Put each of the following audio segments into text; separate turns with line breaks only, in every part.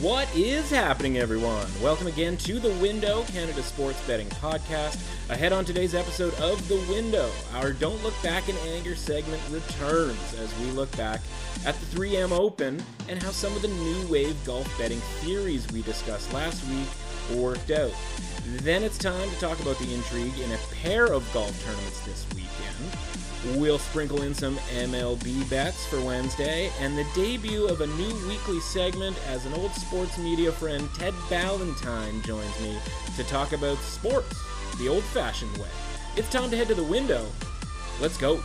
What is happening, everyone? Welcome again to The Window, Canada Sports Betting Podcast. Ahead on today's episode of The Window, our Don't Look Back in Anger segment returns as we look back at the 3M Open and how some of the new wave golf betting theories we discussed last week worked out. Then it's time to talk about the intrigue in a pair of golf tournaments this weekend. We'll sprinkle in some MLB bets for Wednesday and the debut of a new weekly segment as an old sports media friend, Ted Ballantyne, joins me to talk about sports the old fashioned way. It's time to head to the window. Let's go.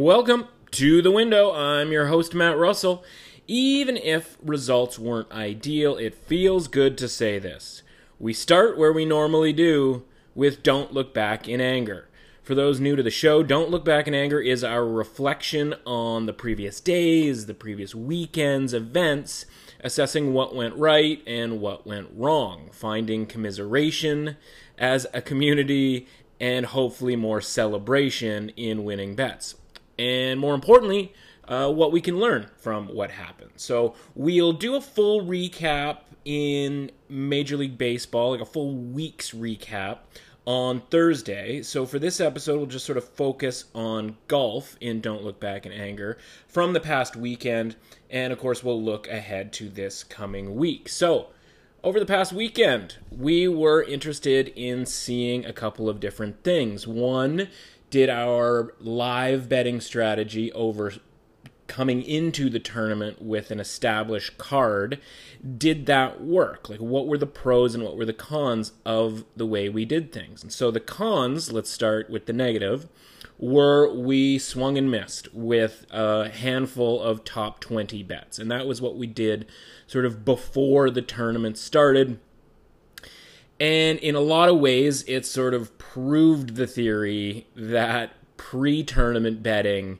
Welcome to the window. I'm your host, Matt Russell. Even if results weren't ideal, it feels good to say this. We start where we normally do with Don't Look Back in Anger. For those new to the show, Don't Look Back in Anger is our reflection on the previous days, the previous weekend's events, assessing what went right and what went wrong, finding commiseration as a community, and hopefully more celebration in winning bets and more importantly, uh, what we can learn from what happened. So we'll do a full recap in Major League Baseball, like a full week's recap on Thursday. So for this episode, we'll just sort of focus on golf in Don't Look Back in Anger from the past weekend. And of course, we'll look ahead to this coming week. So over the past weekend, we were interested in seeing a couple of different things. One did our live betting strategy over coming into the tournament with an established card did that work? Like what were the pros and what were the cons of the way we did things? And so the cons let's start with the negative were we swung and missed with a handful of top 20 bets. And that was what we did sort of before the tournament started and in a lot of ways, it sort of proved the theory that pre tournament betting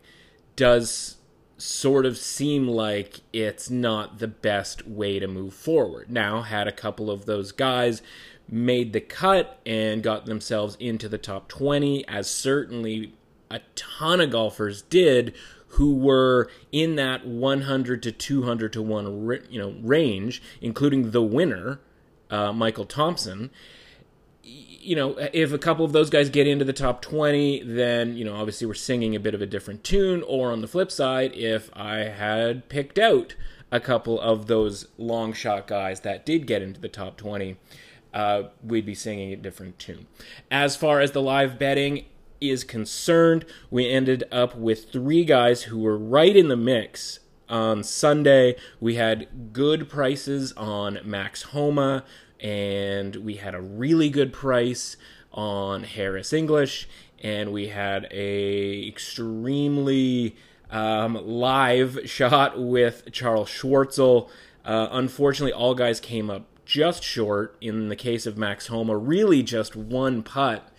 does sort of seem like it's not the best way to move forward. Now, had a couple of those guys made the cut and got themselves into the top 20, as certainly a ton of golfers did who were in that 100 to 200 to 1 you know range including the winner uh, Michael Thompson. You know, if a couple of those guys get into the top 20, then, you know, obviously we're singing a bit of a different tune. Or on the flip side, if I had picked out a couple of those long shot guys that did get into the top 20, uh, we'd be singing a different tune. As far as the live betting is concerned, we ended up with three guys who were right in the mix on Sunday, we had good prices on Max Homa, and we had a really good price on Harris English, and we had a extremely um, live shot with Charles Schwartzel. Uh, unfortunately, all guys came up just short. In the case of Max Homa, really just one putt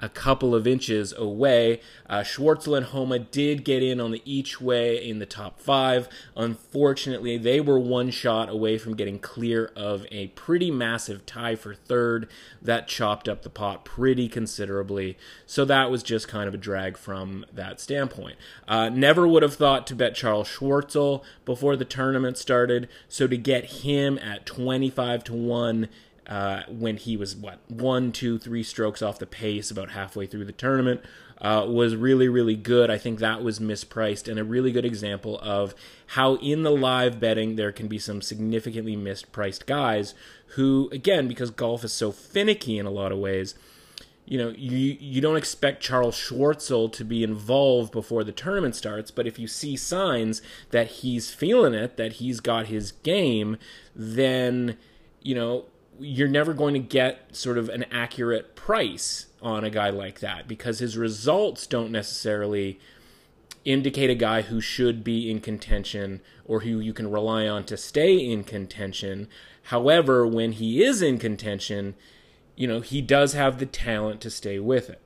a couple of inches away. Uh, Schwartzel and Homa did get in on the each way in the top five. Unfortunately, they were one shot away from getting clear of a pretty massive tie for third that chopped up the pot pretty considerably. So that was just kind of a drag from that standpoint. Uh, never would have thought to bet Charles Schwartzel before the tournament started. So to get him at 25 to 1 uh, when he was what one, two, three strokes off the pace about halfway through the tournament. Uh, was really, really good. I think that was mispriced and a really good example of how in the live betting there can be some significantly mispriced guys who, again, because golf is so finicky in a lot of ways, you know, you you don't expect Charles Schwartzel to be involved before the tournament starts, but if you see signs that he's feeling it, that he's got his game, then you know you're never going to get sort of an accurate price on a guy like that because his results don't necessarily indicate a guy who should be in contention or who you can rely on to stay in contention. However, when he is in contention, you know, he does have the talent to stay with it.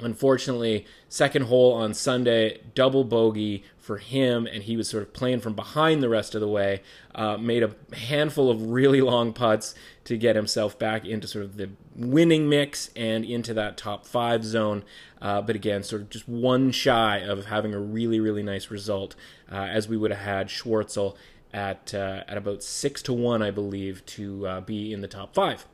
Unfortunately, second hole on Sunday, double bogey for him, and he was sort of playing from behind the rest of the way. Uh, made a handful of really long putts to get himself back into sort of the winning mix and into that top five zone. Uh, but again, sort of just one shy of having a really, really nice result, uh, as we would have had Schwartzel at uh, at about six to one, I believe, to uh, be in the top five.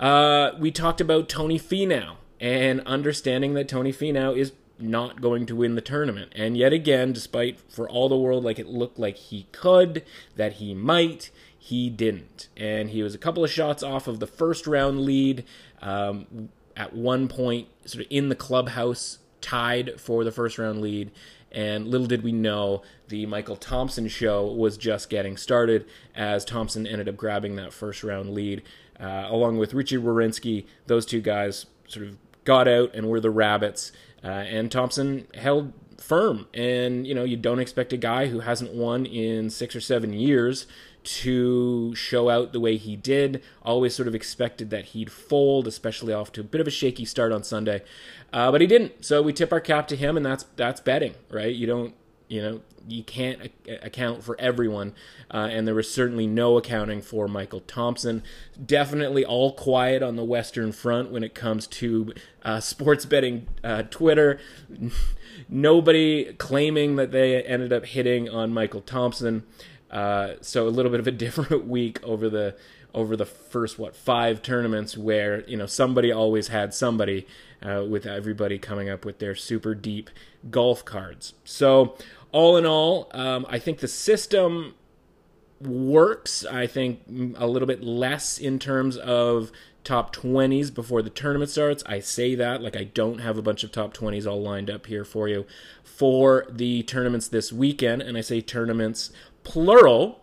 Uh, we talked about Tony Finau and understanding that Tony Finau is not going to win the tournament. And yet again, despite for all the world like it looked like he could, that he might, he didn't. And he was a couple of shots off of the first round lead. Um, at one point, sort of in the clubhouse, tied for the first round lead. And little did we know, the Michael Thompson show was just getting started as Thompson ended up grabbing that first round lead. Uh, along with Richie Werenski, those two guys sort of got out and were the rabbits. Uh, and Thompson held firm. And, you know, you don't expect a guy who hasn't won in six or seven years to show out the way he did. Always sort of expected that he'd fold, especially off to a bit of a shaky start on Sunday. Uh, but he didn't. So we tip our cap to him, and that's that's betting, right? You don't, you know, you can't account for everyone, uh, and there was certainly no accounting for Michael Thompson. Definitely all quiet on the Western Front when it comes to uh, sports betting uh, Twitter. Nobody claiming that they ended up hitting on Michael Thompson. Uh, so a little bit of a different week over the over the first what five tournaments where you know somebody always had somebody uh, with everybody coming up with their super deep golf cards. So all in all, um, I think the system works. I think a little bit less in terms of top 20s before the tournament starts. I say that like I don't have a bunch of top 20s all lined up here for you for the tournaments this weekend. And I say tournaments plural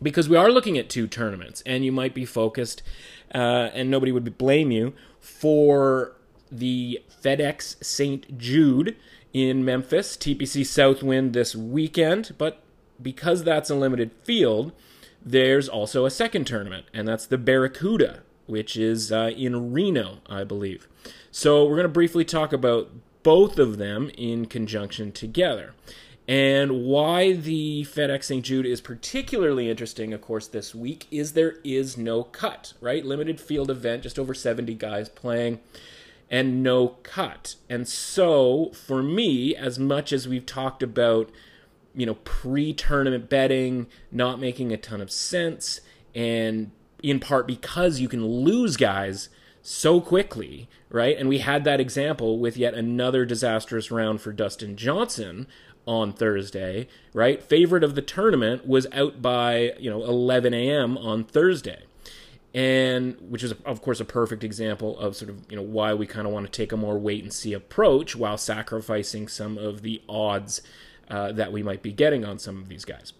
because we are looking at two tournaments and you might be focused uh, and nobody would blame you for the FedEx St. Jude in Memphis, TPC Southwind this weekend, but because that's a limited field, there's also a second tournament, and that's the Barracuda, which is uh, in Reno, I believe. So we're going to briefly talk about both of them in conjunction together. And why the FedEx St. Jude is particularly interesting, of course, this week is there is no cut, right? Limited field event, just over 70 guys playing and no cut. And so, for me, as much as we've talked about, you know, pre tournament betting not making a ton of sense, and in part because you can lose guys so quickly, right? And we had that example with yet another disastrous round for Dustin Johnson on Thursday, right? Favorite of the tournament was out by, you know, 11 a.m. on Thursday and which is of course a perfect example of sort of you know why we kind of want to take a more wait and see approach while sacrificing some of the odds uh, that we might be getting on some of these guys.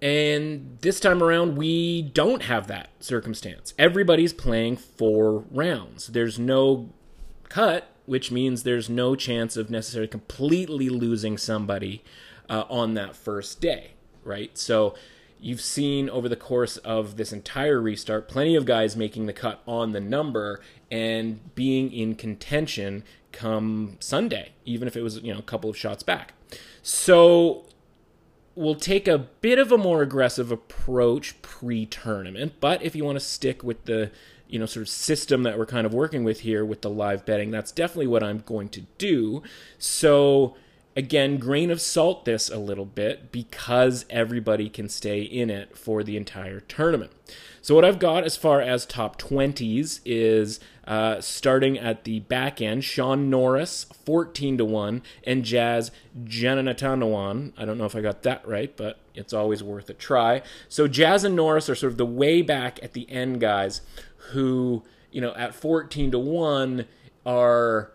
And this time around, we don't have that circumstance. Everybody's playing four rounds. There's no cut, which means there's no chance of necessarily completely losing somebody uh, on that first day, right? So you've seen over the course of this entire restart plenty of guys making the cut on the number and being in contention come Sunday, even if it was, you know, a couple of shots back. So we'll take a bit of a more aggressive approach pre-tournament, but if you want to stick with the you know sort of system that we're kind of working with here with the live betting, that's definitely what I'm going to do. So Again, grain of salt this a little bit because everybody can stay in it for the entire tournament. So, what I've got as far as top 20s is uh, starting at the back end Shaun Norris, 14 to 1, and Jazz Jananatanawan. I don't know if I got that right, but it's always worth a try. So, Jazz and Norris are sort of the way back at the end guys who, you know, at 14 to 1 are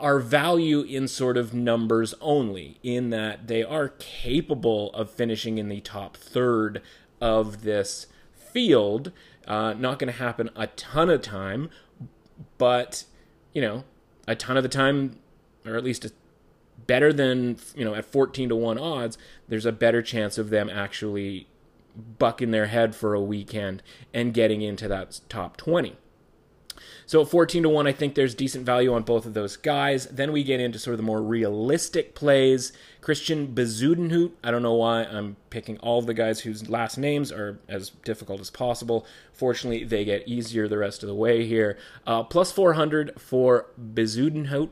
are value in sort of numbers only, in that they are capable of finishing in the top third of this field. Uh, not going to happen a ton of time, but you know, a ton of the time, or at least better than you know at 14 to 1 odds there's a better chance of them actually bucking their head for a weekend and getting into that top 20 So at 14 to 1, I think there's decent value on both of those guys. Then we get into sort of the more realistic plays. Christian Bezuidenhout. I don't know why I'm picking all of the guys whose last names are as difficult as possible. Fortunately, they get easier the rest of the way here. Uh, plus 400 for Bezuidenhout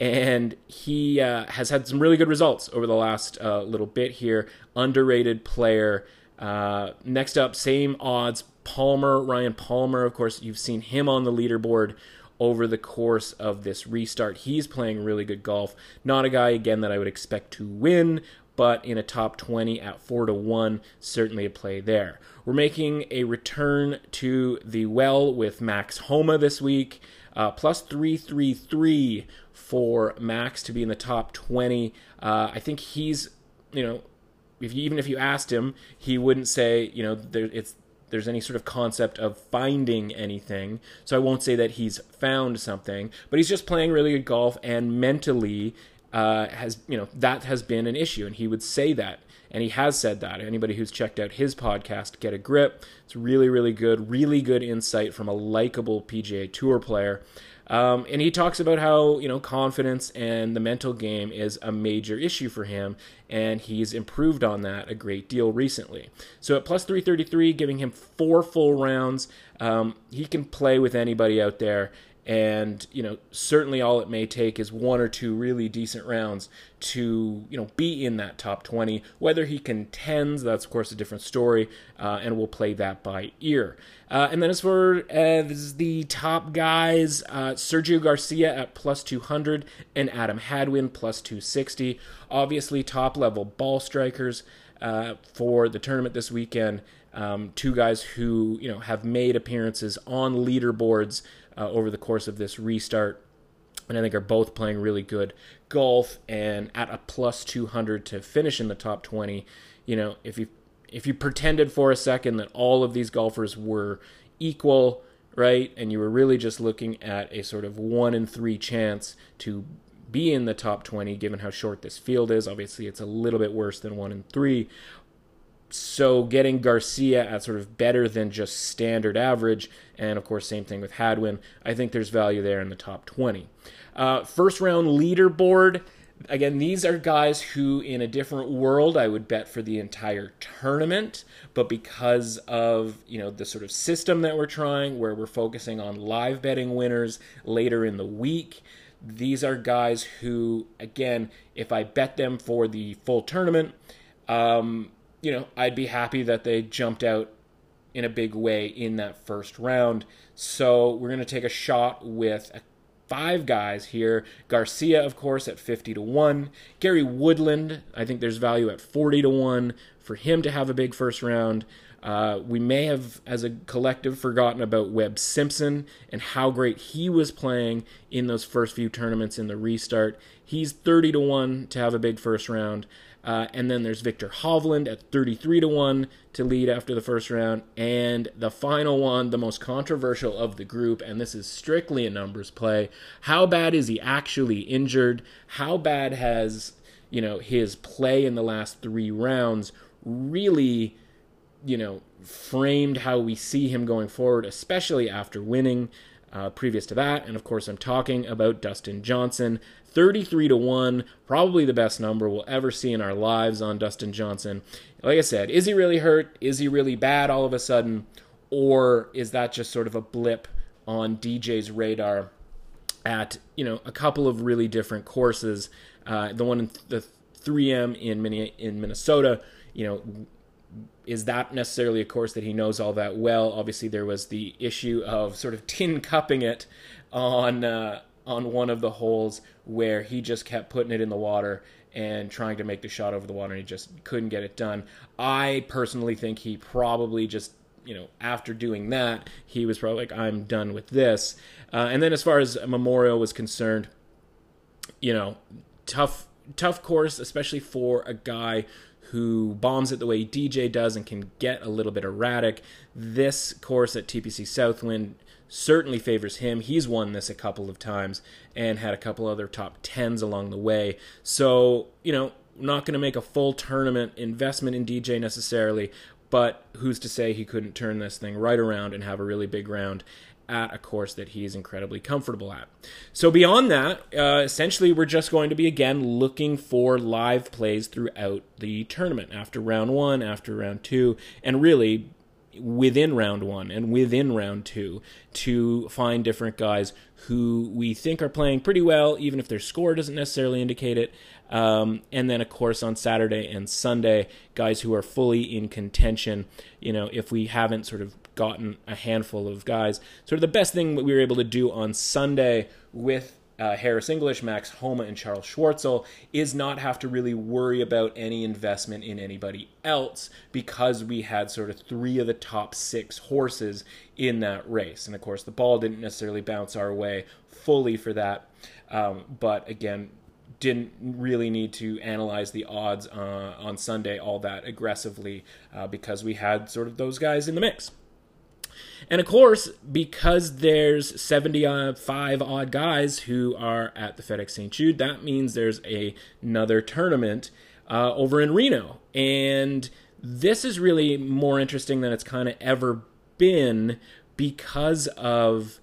and he uh, has had some really good results over the last uh, little bit here. Underrated player. Uh, next up, same odds. Palmer, Ryan Palmer, of course, you've seen him on the leaderboard over the course of this restart. He's playing really good golf. Not a guy, again, that I would expect to win, but in a top 20 at 4 to 1, certainly a play there. We're making a return to the well with Max Homa this week. Uh, plus 333 for Max to be in the top 20. Uh, I think he's, you know, if you, even if you asked him, he wouldn't say, you know, there, it's there's any sort of concept of finding anything. So I won't say that he's found something, but he's just playing really good golf and mentally uh, has you know that has been an issue, and he would say that, and he has said that. Anybody who's checked out his podcast, Get a Grip, it's really really good, really good insight from a likable PGA Tour player. Um, and he talks about how you know confidence and the mental game is a major issue for him, and he's improved on that a great deal recently. So at plus 333, giving him four full rounds, um, he can play with anybody out there, and you know certainly all it may take is one or two really decent rounds to you know be in that top 20 whether he contends that's of course a different story uh, and we'll play that by ear. Uh, and then as for as the top guys uh, sergio garcia at plus 200 and adam hadwin plus 260 obviously top level ball strikers uh, for the tournament this weekend. Um, two guys who you know have made appearances on leaderboards uh, over the course of this restart. And I think are both playing really good golf and at a plus 200 to finish in the top 20. You know, if you if you pretended for a second that all of these golfers were equal, right, and you were really just looking at a sort of one in three chance to be in the top 20, given how short this field is. Obviously, it's a little bit worse than one in three, so getting Garcia at sort of better than just standard average, and of course, same thing with Hadwin, I think there's value there in the top 20. Uh, first round leaderboard. Again, these are guys who, in a different world, I would bet for the entire tournament. But because of you know the sort of system that we're trying, where we're focusing on live betting winners later in the week, these are guys who, again, if I bet them for the full tournament, um, you know, I'd be happy that they jumped out in a big way in that first round. So we're going to take a shot with five guys here. Garcia, of course, at 50 to 1. Gary Woodland, I think there's value at 40 to 1 for him to have a big first round. Uh, we may have, as a collective, forgotten about Webb Simpson and how great he was playing in those first few tournaments in the restart. He's 30 to 1 to have a big first round. Uh, and then there's Viktor Hovland at 33 to 1 to lead after the first round. And the final one, the most controversial of the group, and this is strictly a numbers play. How bad is he actually injured? How bad has, you know, his play in the last three rounds really, you know, framed how we see him going forward, especially after winning? Uh, previous to that, and of course, I'm talking about Dustin Johnson. 33 to 1, probably the best number we'll ever see in our lives on Dustin Johnson. Like I said, is he really hurt? Is he really bad all of a sudden? Or is that just sort of a blip on DJ's radar at, you know, a couple of really different courses? Uh, the one in the 3M in, in Minnesota, you know, is that necessarily a course that he knows all that well? Obviously, there was the issue of sort of tin cupping it on uh, on one of the holes where he just kept putting it in the water and trying to make the shot over the water and he just couldn't get it done. I personally think he probably just you know, after doing that, he was probably like, I'm done with this. Uh, and then as far as Memorial was concerned, you know, tough, tough course, especially for a guy who bombs it the way DJ does and can get a little bit erratic. This course at TPC Southwind certainly favors him. He's won this a couple of times and had a couple other top tens along the way. So, you know, not going to make a full tournament investment in DJ necessarily, but who's to say he couldn't turn this thing right around and have a really big round at a course that he's incredibly comfortable at. So beyond that, uh, essentially we're just going to be again looking for live plays throughout the tournament after round one, after round two, and really within round one and within round two to find different guys who we think are playing pretty well, even if their score doesn't necessarily indicate it. Um, and then, of course, on Saturday and Sunday, guys who are fully in contention. You know, if we haven't sort of gotten a handful of guys. Sort of the best thing we were able to do on Sunday with uh, Harris English, Max Homa, and Charles Schwartzel is not have to really worry about any investment in anybody else because we had sort of three of the top six horses in that race. And of course, the ball didn't necessarily bounce our way fully for that. Um, but again, didn't really need to analyze the odds uh, on Sunday all that aggressively uh, because we had sort of those guys in the mix. And of course, because there's 75 odd guys who are at the FedEx St. Jude, that means there's a, another tournament uh, over in Reno. And this is really more interesting than it's kind of ever been because of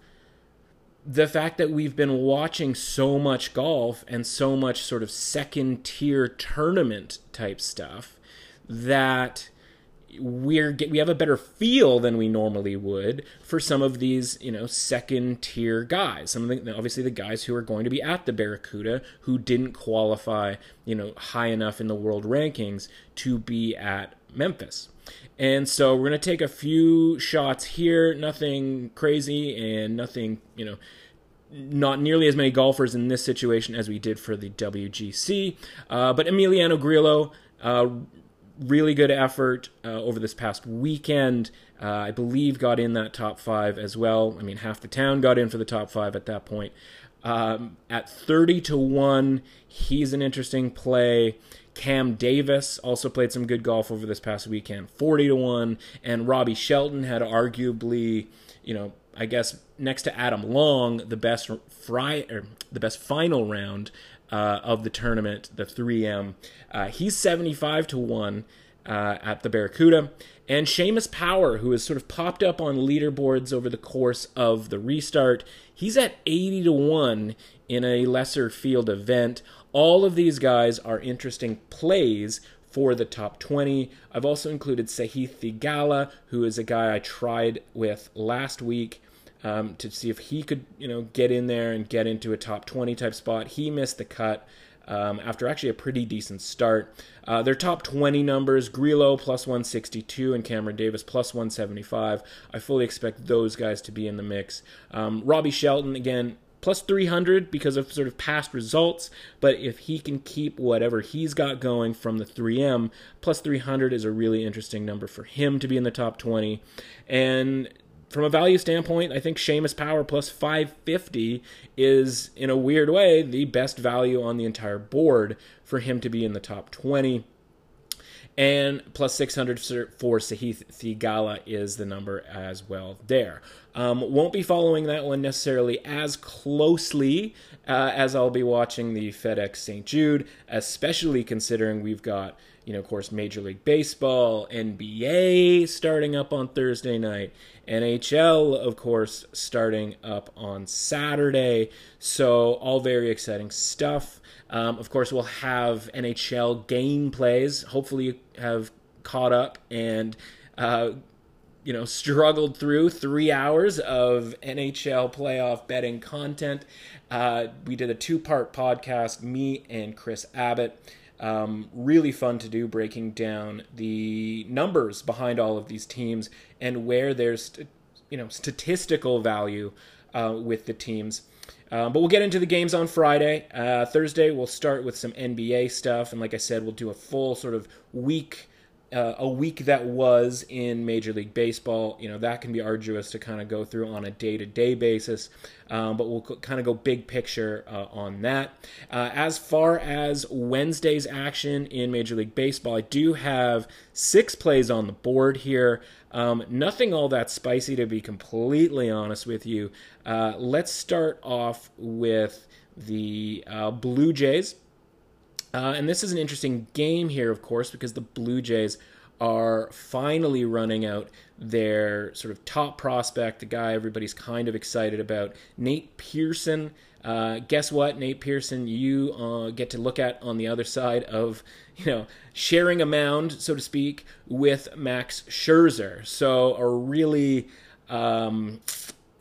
the fact that we've been watching so much golf and so much sort of second tier tournament type stuff that we're we have a better feel than we normally would for some of these you know second tier guys. Some of the obviously the guys who are going to be at the barracuda who didn't qualify you know high enough in the world rankings to be at memphis. And so we're going to take a few shots here. Nothing crazy and nothing you know not nearly as many golfers in this situation as we did for the WGC, uh, but Emiliano Grillo, uh, really good effort uh, over this past weekend. Uh, I believe got in that top five as well. I mean, half the town got in for the top five at that point. Um, at 30 to 1, he's an interesting play. Cam Davis also played some good golf over this past weekend, 40 to 1. And Robbie Shelton had arguably, you know, I guess next to Adam Long, the best fry the best final round uh, of the tournament, the 3M. Uh, he's 75 to 1 uh, at the Barracuda. And Seamus Power, who has sort of popped up on leaderboards over the course of the restart, he's at 80 to 1 in a lesser field event. All of these guys are interesting plays for the top 20. I've also included Sahith Theegala, who is a guy I tried with last week um, to see if he could, you know, get in there and get into a top 20 type spot. He missed the cut. Um, after actually a pretty decent start. Uh, their top 20 numbers Grillo plus 162 and Cameron Davis plus 175. I fully expect those guys to be in the mix. Um, Robbie Shelton, again, plus 300 because of sort of past results, but if he can keep whatever he's got going from the 3M, plus 300 is a really interesting number for him to be in the top 20. And from a value standpoint, I think Seamus Power plus 550 is, in a weird way, the best value on the entire board for him to be in the top 20. And plus 600 for Sahith Theegala is the number as well there. Um, won't be following that one necessarily as closely uh, as I'll be watching the FedEx St. Jude, especially considering we've got, you know, of course, Major League Baseball, NBA starting up on Thursday night, NHL, of course, starting up on Saturday. So, all very exciting stuff. Um, of course, we'll have NHL gameplays. Hopefully, you have caught up and uh, you know struggled through three hours of NHL playoff betting content. Uh, we did a two-part podcast, me and Chris Abbott. Um, really fun to do, breaking down the numbers behind all of these teams and where there's you know statistical value uh, with the teams. Um, but we'll get into the games on Friday. Uh, Thursday, we'll start with some NBA stuff. And like I said, we'll do a full sort of week uh, a week that was in Major League Baseball. You know, that can be arduous to kind of go through on a day to day basis, um, but we'll kind of go big picture uh, on that. Uh, as far as Wednesday's action in Major League Baseball, I do have six plays on the board here. Um, nothing all that spicy, to be completely honest with you. Uh, let's start off with the uh, Blue Jays. Uh, and this is an interesting game here, of course, because the Blue Jays are finally running out their sort of top prospect, the guy everybody's kind of excited about, Nate Pearson. Uh, guess what, Nate Pearson, you uh, get to look at on the other side of, you know, sharing a mound, so to speak, with Max Scherzer. So a really um,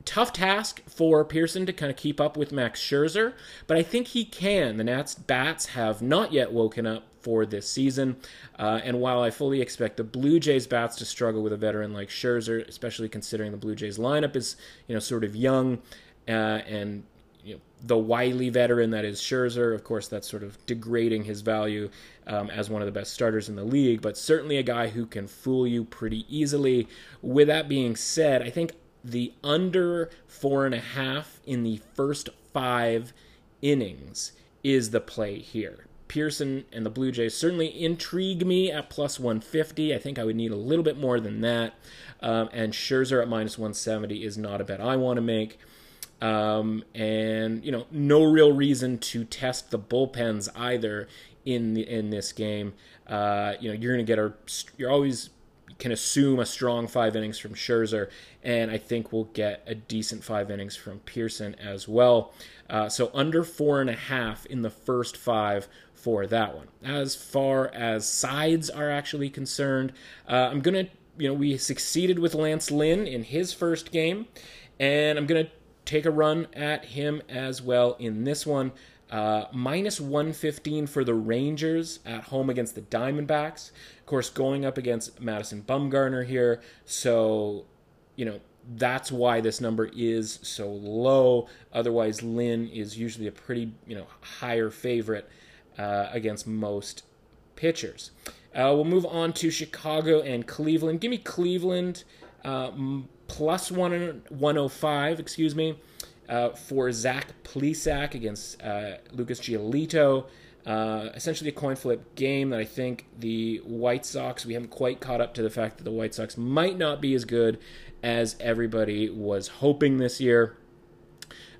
tough task for Pearson to kind of keep up with Max Scherzer, but I think he can. The Nats bats have not yet woken up for this season, uh, and while I fully expect the Blue Jays bats to struggle with a veteran like Scherzer, especially considering the Blue Jays lineup is you know sort of young uh, and you know, the wily veteran that is Scherzer. Of course, that's sort of degrading his value um, as one of the best starters in the league, but certainly a guy who can fool you pretty easily. With that being said, I think the under four and a half in the first five innings is the play here. Pearson and the Blue Jays certainly intrigue me at plus 150. I think I would need a little bit more than that. Um, and Scherzer at minus 170 is not a bet I want to make. Um, and you know, no real reason to test the bullpens either in the, in this game. Uh, you know, you're going to get a you're always can assume a strong five innings from Scherzer, and I think we'll get a decent five innings from Pearson as well. Uh, so under four and a half in the first five for that one. As far as sides are actually concerned, uh, I'm gonna, you know, we succeeded with Lance Lynn in his first game, and I'm gonna take a run at him as well in this one. Uh, minus 115 for the Rangers at home against the Diamondbacks. Of course, going up against Madison Bumgarner here. So, you know, that's why this number is so low. Otherwise, Lynn is usually a pretty, you know, higher favorite uh, against most pitchers. Uh, we'll move on to Chicago and Cleveland. Give me Cleveland uh, plus one, 105, excuse me uh, for Zach Plesac against uh, Lucas Giolito. Uh, essentially a coin flip game that I think the White Sox, we haven't quite caught up to the fact that the White Sox might not be as good as everybody was hoping this year.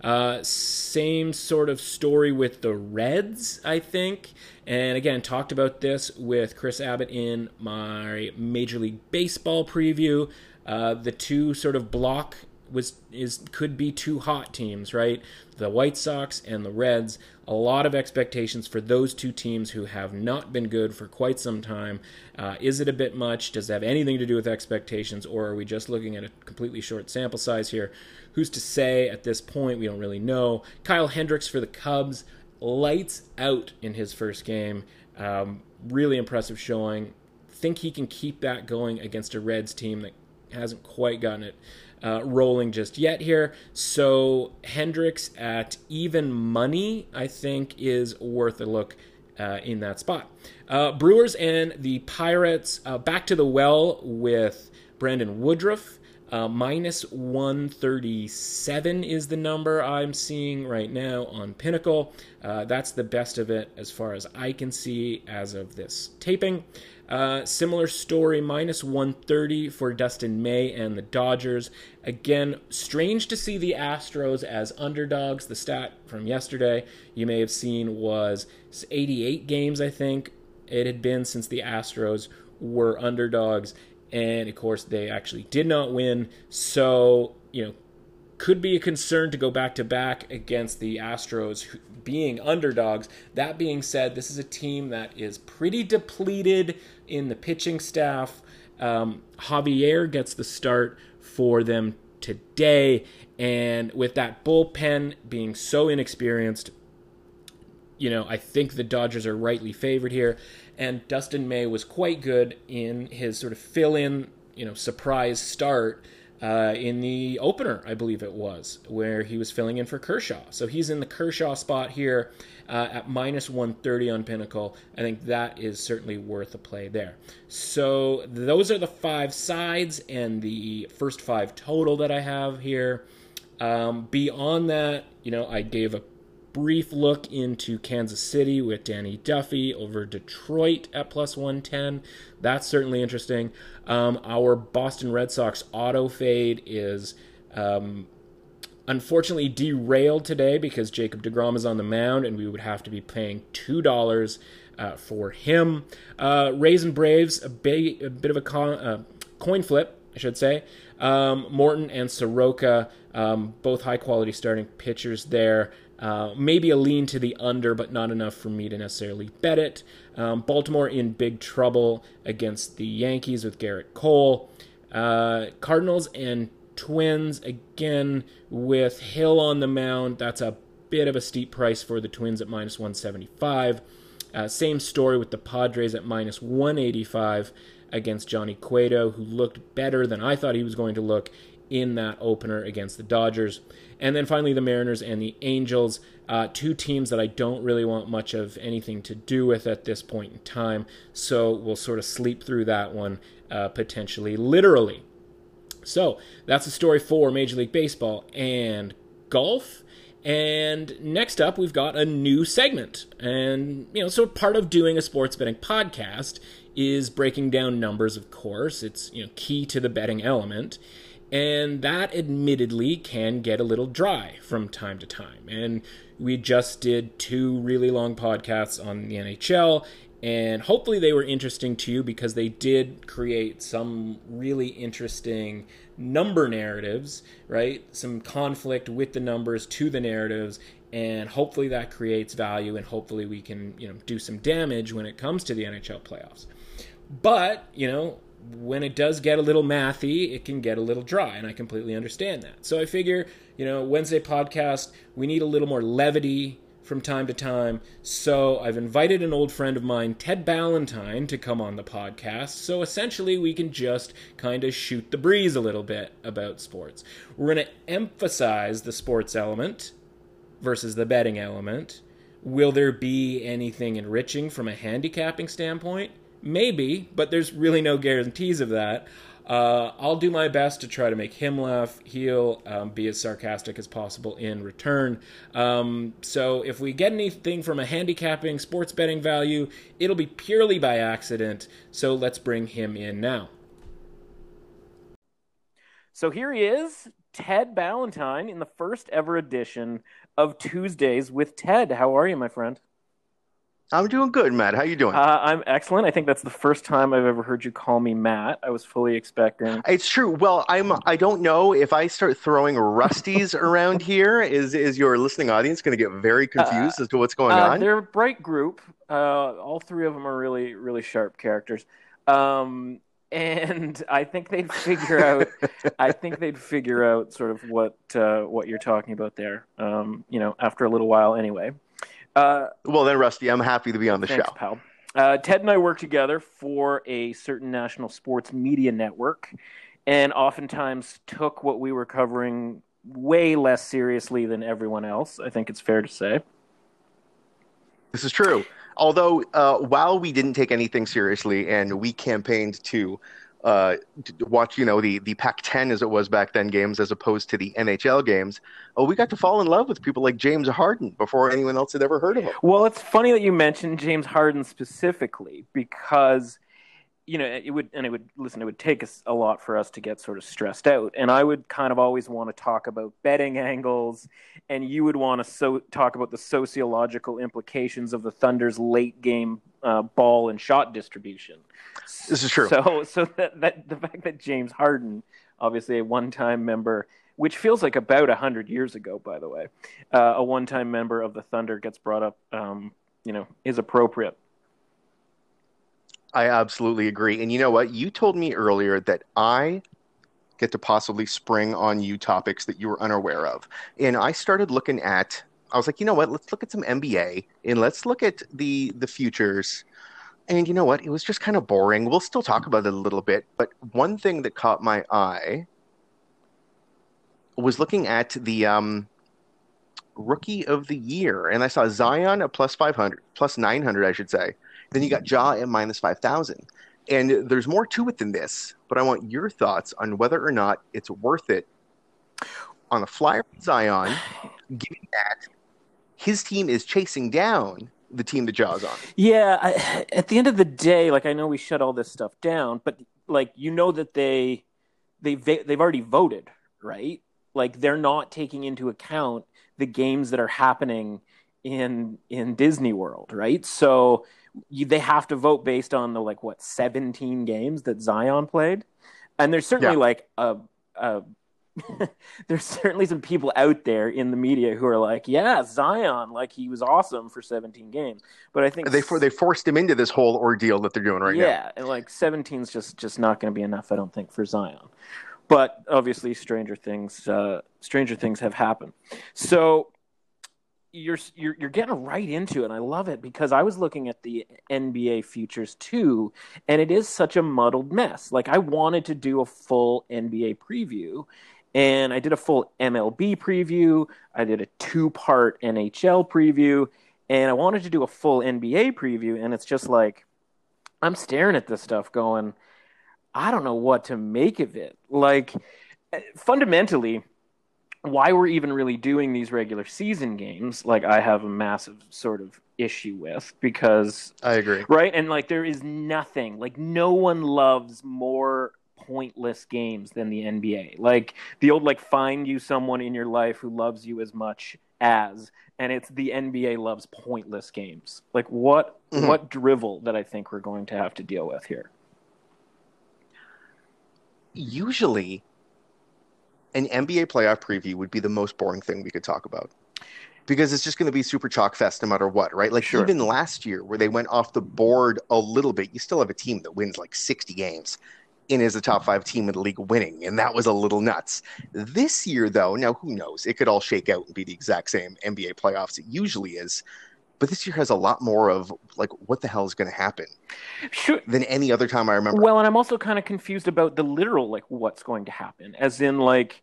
Uh, same sort of story with the Reds, I think. And again, talked about this with Chris Abbott in my Major League Baseball preview. Uh, the two sort of block was is could be two hot teams, right? The White Sox and the Reds. A lot of expectations for those two teams who have not been good for quite some time. Uh, is it a bit much? Does it have anything to do with expectations, or are we just looking at a completely short sample size here? Who's to say at this point? We don't really know. Kyle Hendricks for the Cubs, lights out in his first game. Um, really impressive showing. Think he can keep that going against a Reds team that hasn't quite gotten it uh, rolling just yet here. So Hendricks at even money, I think, is worth a look uh, in that spot. Uh, Brewers and the Pirates uh, back to the well with Brandon Woodruff. Uh, minus 137 is the number I'm seeing right now on Pinnacle. Uh, that's the best of it as far as I can see as of this taping. Uh, similar story, minus 130 for Dustin May and the Dodgers. Again, strange to see the Astros as underdogs. The stat from yesterday you may have seen was 88 games, I think it had been since the Astros were underdogs. And of course, they actually did not win. So, you know, could be a concern to go back to back against the Astros being underdogs. That being said, this is a team that is pretty depleted in the pitching staff. Um, Javier gets the start for them today, and with that bullpen being so inexperienced, you know, I think the Dodgers are rightly favored here. And Dustin May was quite good in his sort of fill in, you know, surprise start uh, in the opener, I believe it was, where he was filling in for Kershaw. So he's in the Kershaw spot here uh, at minus 130 on Pinnacle. I think that is certainly worth a play there. So those are the five sides and the first five total that I have here. Um, beyond that, you know, I gave a brief look into Kansas City with Danny Duffy over Detroit at plus 110. That's certainly interesting. Um, our Boston Red Sox auto fade is um, unfortunately derailed today because Jacob DeGrom is on the mound and we would have to be paying $2 uh, for him. Uh, Rays and Braves, a, big, a bit of a con, coin flip, I should say. Um, Morton and Soroka, um, both high quality starting pitchers there. Uh, maybe a lean to the under, but not enough for me to necessarily bet it. Um, Baltimore in big trouble against the Yankees with Gerrit Cole. Uh, Cardinals and Twins again with Hill on the mound. That's a bit of a steep price for the Twins at minus 175. Uh, same story with the Padres at minus 185 against Johnny Cueto, who looked better than I thought he was going to look in that opener against the Dodgers. And then finally, the Mariners and the Angels, uh, two teams that I don't really want much of anything to do with at this point in time. So we'll sort of sleep through that one uh, potentially literally. So that's the story for Major League Baseball and golf. And next up, we've got a new segment. And, you know, so part of doing a sports betting podcast is breaking down numbers, of course. It's, you know, key to the betting element. And that admittedly can get a little dry from time to time. And we just did two really long podcasts on the NHL and hopefully they were interesting to you because they did create some really interesting number narratives, right? Some conflict with the numbers to the narratives, and hopefully that creates value, and hopefully we can, you know, do some damage when it comes to the NHL playoffs. But you know, when it does get a little mathy, it can get a little dry, and I completely understand that. So I figure, you know, Wednesday podcast, we need a little more levity from time to time. So I've invited an old friend of mine, Ted Ballantyne, to come on the podcast. So essentially, we can just kind of shoot the breeze a little bit about sports. We're going to emphasize the sports element versus the betting element. Will there be anything enriching from a handicapping standpoint? Maybe, but there's really no guarantees of that. Uh, I'll do my best to try to make him laugh. He'll um, be as sarcastic as possible in return. Um, so if we get anything from a handicapping sports betting value, it'll be purely by accident. So let's bring him in now. So here he is, Ted Ballantyne, in the first ever edition of Tuesdays with Ted. How are you, my friend?
I'm doing good, Matt. How you doing?
Uh, I'm excellent. I think that's the first time I've ever heard you call me Matt. I was fully expecting.
It's true. Well, I'm. I don't know if I start throwing rusties around here. Is is your listening audience going to get very uh, confused uh, as to what's going
uh,
on?
They're a bright group. Uh, all three of them are really really sharp characters. Um, and I think they'd figure out. I think they'd figure out sort of what uh, what you're talking about there. Um, you know, after a little while, anyway.
Uh, well, then, Rusty, I'm happy to be on the
thanks,
show.
Pal. Uh, Ted and I work together for a certain national sports media network, and oftentimes took what we were covering way less seriously than everyone else. I think it's fair to say.
This is true. Although, uh, while we didn't take anything seriously and we campaigned to uh, watch, you know, the, the Pac-10 as it was back then games as opposed to the NHL games, oh, we got to fall in love with people like James Harden before anyone else had ever heard of him.
Well, it's funny that you mentioned James Harden specifically because you know, it would, and it would, listen, it would take us a lot for us to get sort of stressed out. And I would kind of always want to talk about betting angles, and you would want to so, talk about the sociological implications of the Thunder's late game uh, ball and shot distribution.
This is true.
So, so that, that the fact that James Harden, obviously a one time member, which feels like about a hundred years ago, by the way, uh, a one time member of the Thunder gets brought up, um, you know, is appropriate.
I absolutely agree. And you know what? You told me earlier that I get to possibly spring on you topics that you were unaware of. And I started looking at I was like, you know what? Let's look at some NBA and let's look at the the futures. And you know what? It was just kind of boring. We'll still talk about it a little bit, but one thing that caught my eye was looking at the um, rookie of the year, and I saw Zion a plus five hundred, plus nine hundred, I should say, then you got Ja at minus 5,000. And there's more to it than this, but I want your thoughts on whether or not it's worth it on a flyer Zion, given that his team is chasing down the team that Ja's on.
Yeah, I, at the end of the day, like I know we shut all this stuff down, but like you know that they they they've already voted, right? Like they're not taking into account the games that are happening in in Disney World, right? So you, they have to vote based on the like what 17 games that Zion played, and there's certainly
Yeah.
like a, a there's certainly some people out there in the media who are like, yeah, Zion, like he was awesome for 17 games, but I think
They for, they forced him into this whole ordeal that they're doing right now.
yeah, and like 17's just just not going to be enough, I don't think, for Zion. But obviously, stranger things uh, stranger things have happened. So you're you're you're getting right into it, and I love it because I was looking at the NBA futures too, and it is such a muddled mess. Like I wanted to do a full NBA preview. And I did a full MLB preview. I did a two part NHL preview. And I wanted to do a full NBA preview. And it's just like, I'm staring at this stuff going, I don't know what to make of it. Like, eh, fundamentally, why we're even really doing these regular season games, like, I have a massive sort of issue with because,
I agree.
right? And like, there is nothing, like, no one loves more pointless games than the NBA. Like, the old, like, find you someone in your life who loves you as much as and it's the NBA loves pointless games. Like what
Mhm.
what drivel that I think we're going to have to deal with here.
Usually, an NBA playoff preview would be the most boring thing we could talk about because it's just going to be super chalk fest no matter what, right? Like
Sure.
even last year where they went off the board a little bit, you still have a team that wins like 60 games and is a top five team in the league winning, and that was a little nuts. This year, though, now who knows? It could all shake out and be the exact same NBA playoffs it usually is. But this year has a lot more of like what the hell is going to happen
Sure.
than any other time I remember.
Well, and I'm also kind of confused about the literal like what's going to happen. As in like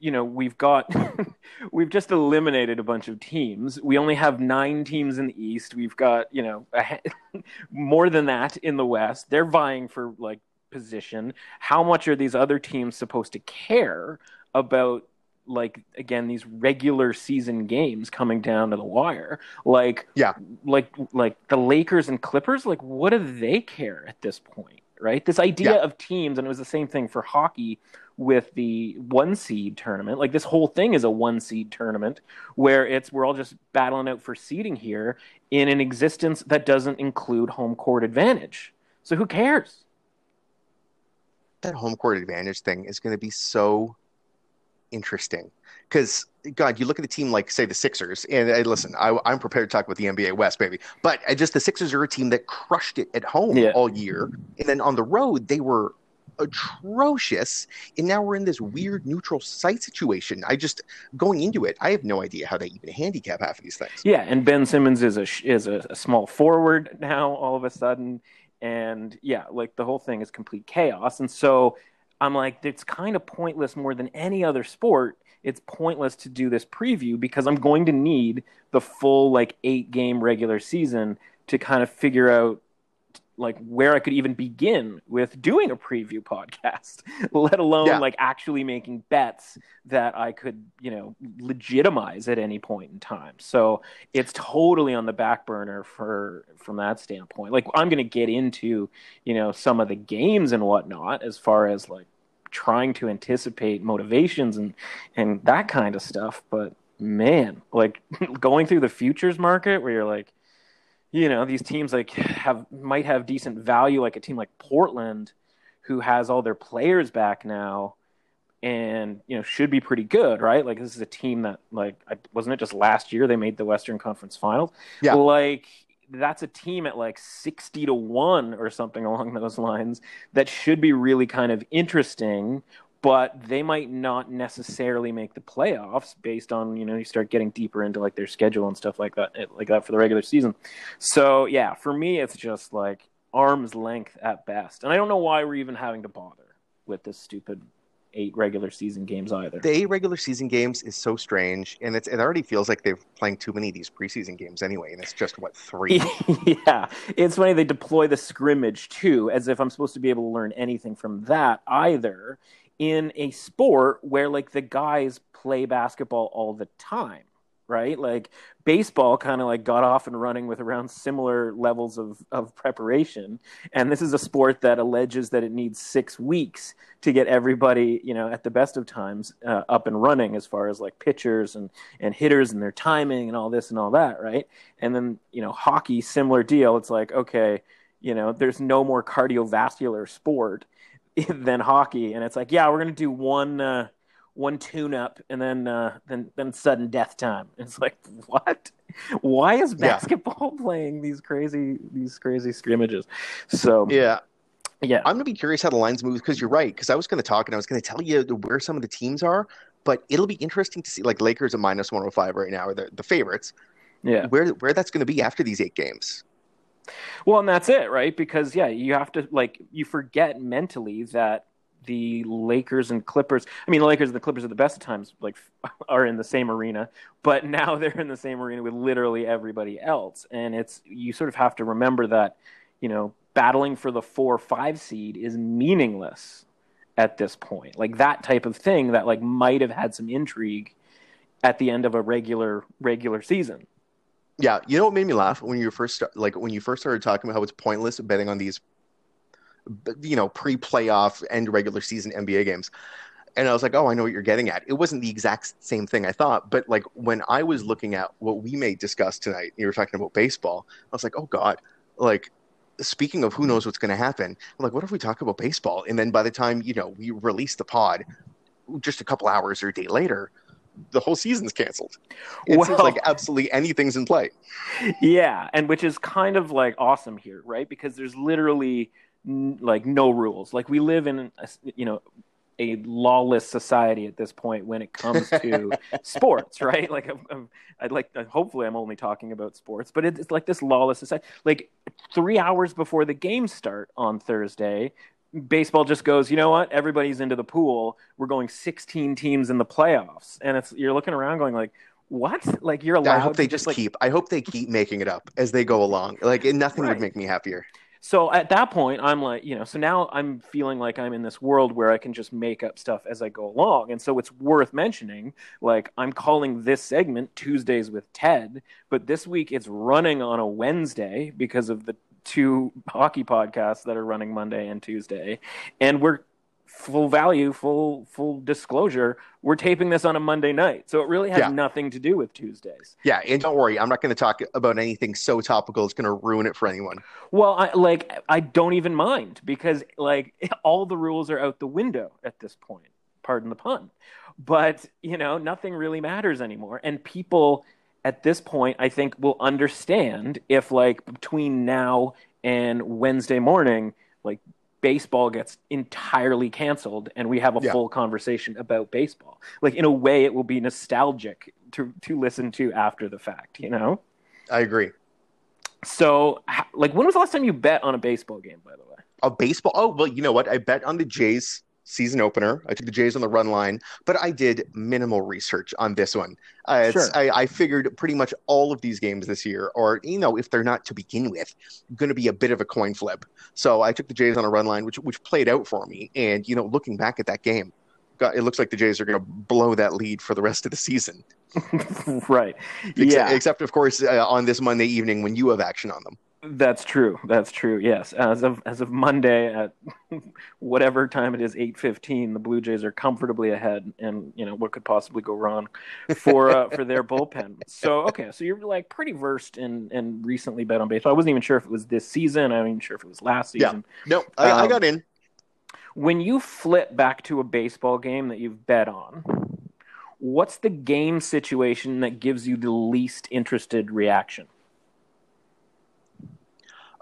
you know, we've got we've just eliminated a bunch of teams. We only have 9 teams in the East. We've got, you know, a, more than that in the West. They're vying for like position. How much are these other teams supposed to care about like again these regular season games coming down to the wire like
Yeah.
like like the lakers and clippers like what do they care at this point right this idea
Yeah.
of teams and it was the same thing for hockey with the one seed tournament. Like this whole thing is a one seed tournament where it's we're all just battling out for seeding here in an existence that doesn't include home court advantage. So who cares?
That home court advantage thing is going to be so interesting. Because god you look at the team like say the sixers and listen I, i'm prepared to talk about the nba west baby but uh, just the sixers are a team that crushed it at home
Yeah.
all year and then on the road they were atrocious and now we're in this weird neutral site situation i just going into it i have no idea how they even handicap half of these things
Yeah, and Ben Simmons is a is a, a small forward now all of a sudden, and yeah, like the whole thing is complete chaos. And so I'm like, it's kind of pointless more than any other sport. It's pointless to do this preview because I'm going to need the full like eight game regular season to kind of figure out like where I could even begin with doing a preview podcast, let alone
Yeah.
like actually making bets that I could, you know, legitimize at any point in time. So it's totally on the back burner for from that standpoint. Like I'm going to get into, you know, some of the games and whatnot as far as like trying to anticipate motivations and and that kind of stuff. But man, like going through the futures market where you're like, you know, these teams like have might have decent value, like a team like Portland, who has all their players back now and you know should be pretty good, right? Like this is a team that like wasn't it just last year they made the Western Conference Finals?
Yeah.
Like that's a team at like 60 to 1 or something along those lines that should be really kind of interesting but they might not necessarily make the playoffs based on you know you start getting deeper into like their schedule and stuff like that like that for the regular season. So yeah for me it's just like arm's length at best. And i don't know why we're even having to bother with this stupid eight regular season games either.
The eight regular season games is so strange and it's it already feels like they're playing too many of these preseason games anyway and it's just what three?
Yeah, it's funny they deploy the scrimmage too, as if I'm supposed to be able to learn anything from that either. In a sport where like the guys play basketball all the time, right? Like baseball kind of like got off and running with around similar levels of, of preparation. And this is a sport that alleges that it needs six weeks to get everybody, you know, at the best of times uh, up and running as far as like pitchers and, and hitters and their timing and all this and all that, right? And then, you know, hockey, similar deal. It's like, okay, you know, there's no more cardiovascular sport than hockey. And it's like, yeah, we're to do one. Uh, one tune up and then uh, then then sudden death time. It's like what? Why is basketball yeah. playing these crazy these crazy scrimmages? So
yeah.
Yeah.
I'm to be curious how the lines move because you're right. Because I was to talk and I was to tell you where some of the teams are, but it'll be interesting to see. Like Lakers at minus 105 right now are the, the favorites.
Yeah.
Where, where that's to be after these eight games.
Well, and that's it, right? Because, yeah, you have to, like, you forget mentally that the Lakers and Clippers. I mean, the Lakers and the Clippers at the best of times like are in the same arena, but now they're in the same arena with literally everybody else, and it's you sort of have to remember that you know battling for the four five seed is meaningless at this point. Like that type of thing that like might have had some intrigue at the end of a regular regular season.
Yeah, you know what made me laugh when you first start, like when you first started talking about how it's pointless betting on these you know, pre-playoff and regular season NBA games. And I was like, oh, I know what you're getting at. It wasn't the exact same thing I thought, but like when I was looking at what we may discuss tonight, you were talking about baseball. I was like, oh God, like speaking of who knows what's going to happen, I'm like, what if we talk about baseball? And then by the time you know we release the pod, just a couple hours or a day later, the whole season's canceled. It well, seems like absolutely anything's in play.
Yeah, and which is kind of like awesome here, right? Because there's literally like no rules. Like we live in, a, you know, a lawless society at this point when it comes to sports, right? Like i would like, hopefully, I'm only talking about sports, but it's like this lawless society. Like three hours before the games start on Thursday, baseball just goes, you know what? Everybody's into the pool. We're going 16 teams in the playoffs, and it's you're looking around going like, what? Like you're allowed? I
hope they just
like...
keep. I hope they keep making it up as they go along. Like nothing right. would make me happier.
So at that point, I'm like, you know, so now I'm feeling like I'm in this world where I can just make up stuff as I go along. And so it's worth mentioning, like, I'm calling this segment Tuesdays with Ted, but this week it's running on a Wednesday because of the two hockey podcasts that are running Monday and Tuesday. And we're full value, full full disclosure, we're taping this on a Monday night, so it really has yeah. nothing to do with Tuesdays.
Yeah, and don't worry, I'm not going to talk about anything so topical it's going to ruin it for anyone.
Well, I like I don't even mind because like all the rules are out the window at this point. Pardon the pun, but you know nothing really matters anymore, and people at this point I think we'll understand if like between now and Wednesday morning, like baseball gets entirely canceled and we have a yeah. full conversation about baseball. Like in a way it will be nostalgic to to listen to after the fact, you know?
I agree.
So like when was the last time you bet on a baseball game by the way?
A baseball Oh, well, you know what? I bet on the Jays season opener. I took the Jays on the run line, but I did minimal research on this one. Uh, sure. I, I, figured pretty much all of these games this year, or you know, if they're not to begin with, going to be a bit of a coin flip. So I took the Jays on a run line, which which played out for me. And you know, looking back at that game, God, it looks like the Jays are going to blow that lead for the rest of the season.
right.
Except, yeah. Except of course uh, on this Monday evening when you have action on them.
That's true. That's true. Yes, as of as of Monday at whatever time it is, eight fifteen, the Blue Jays are comfortably ahead, and you know what could possibly go wrong for uh, for their bullpen. So okay, so you're like pretty versed in and recently bet on baseball. I wasn't even sure if it was this season. I wasn't even sure if it was last season.
Yeah. No, I, um, I got in.
When you flip back to a baseball game that you've bet on, what's the game situation that gives you the least interested reaction?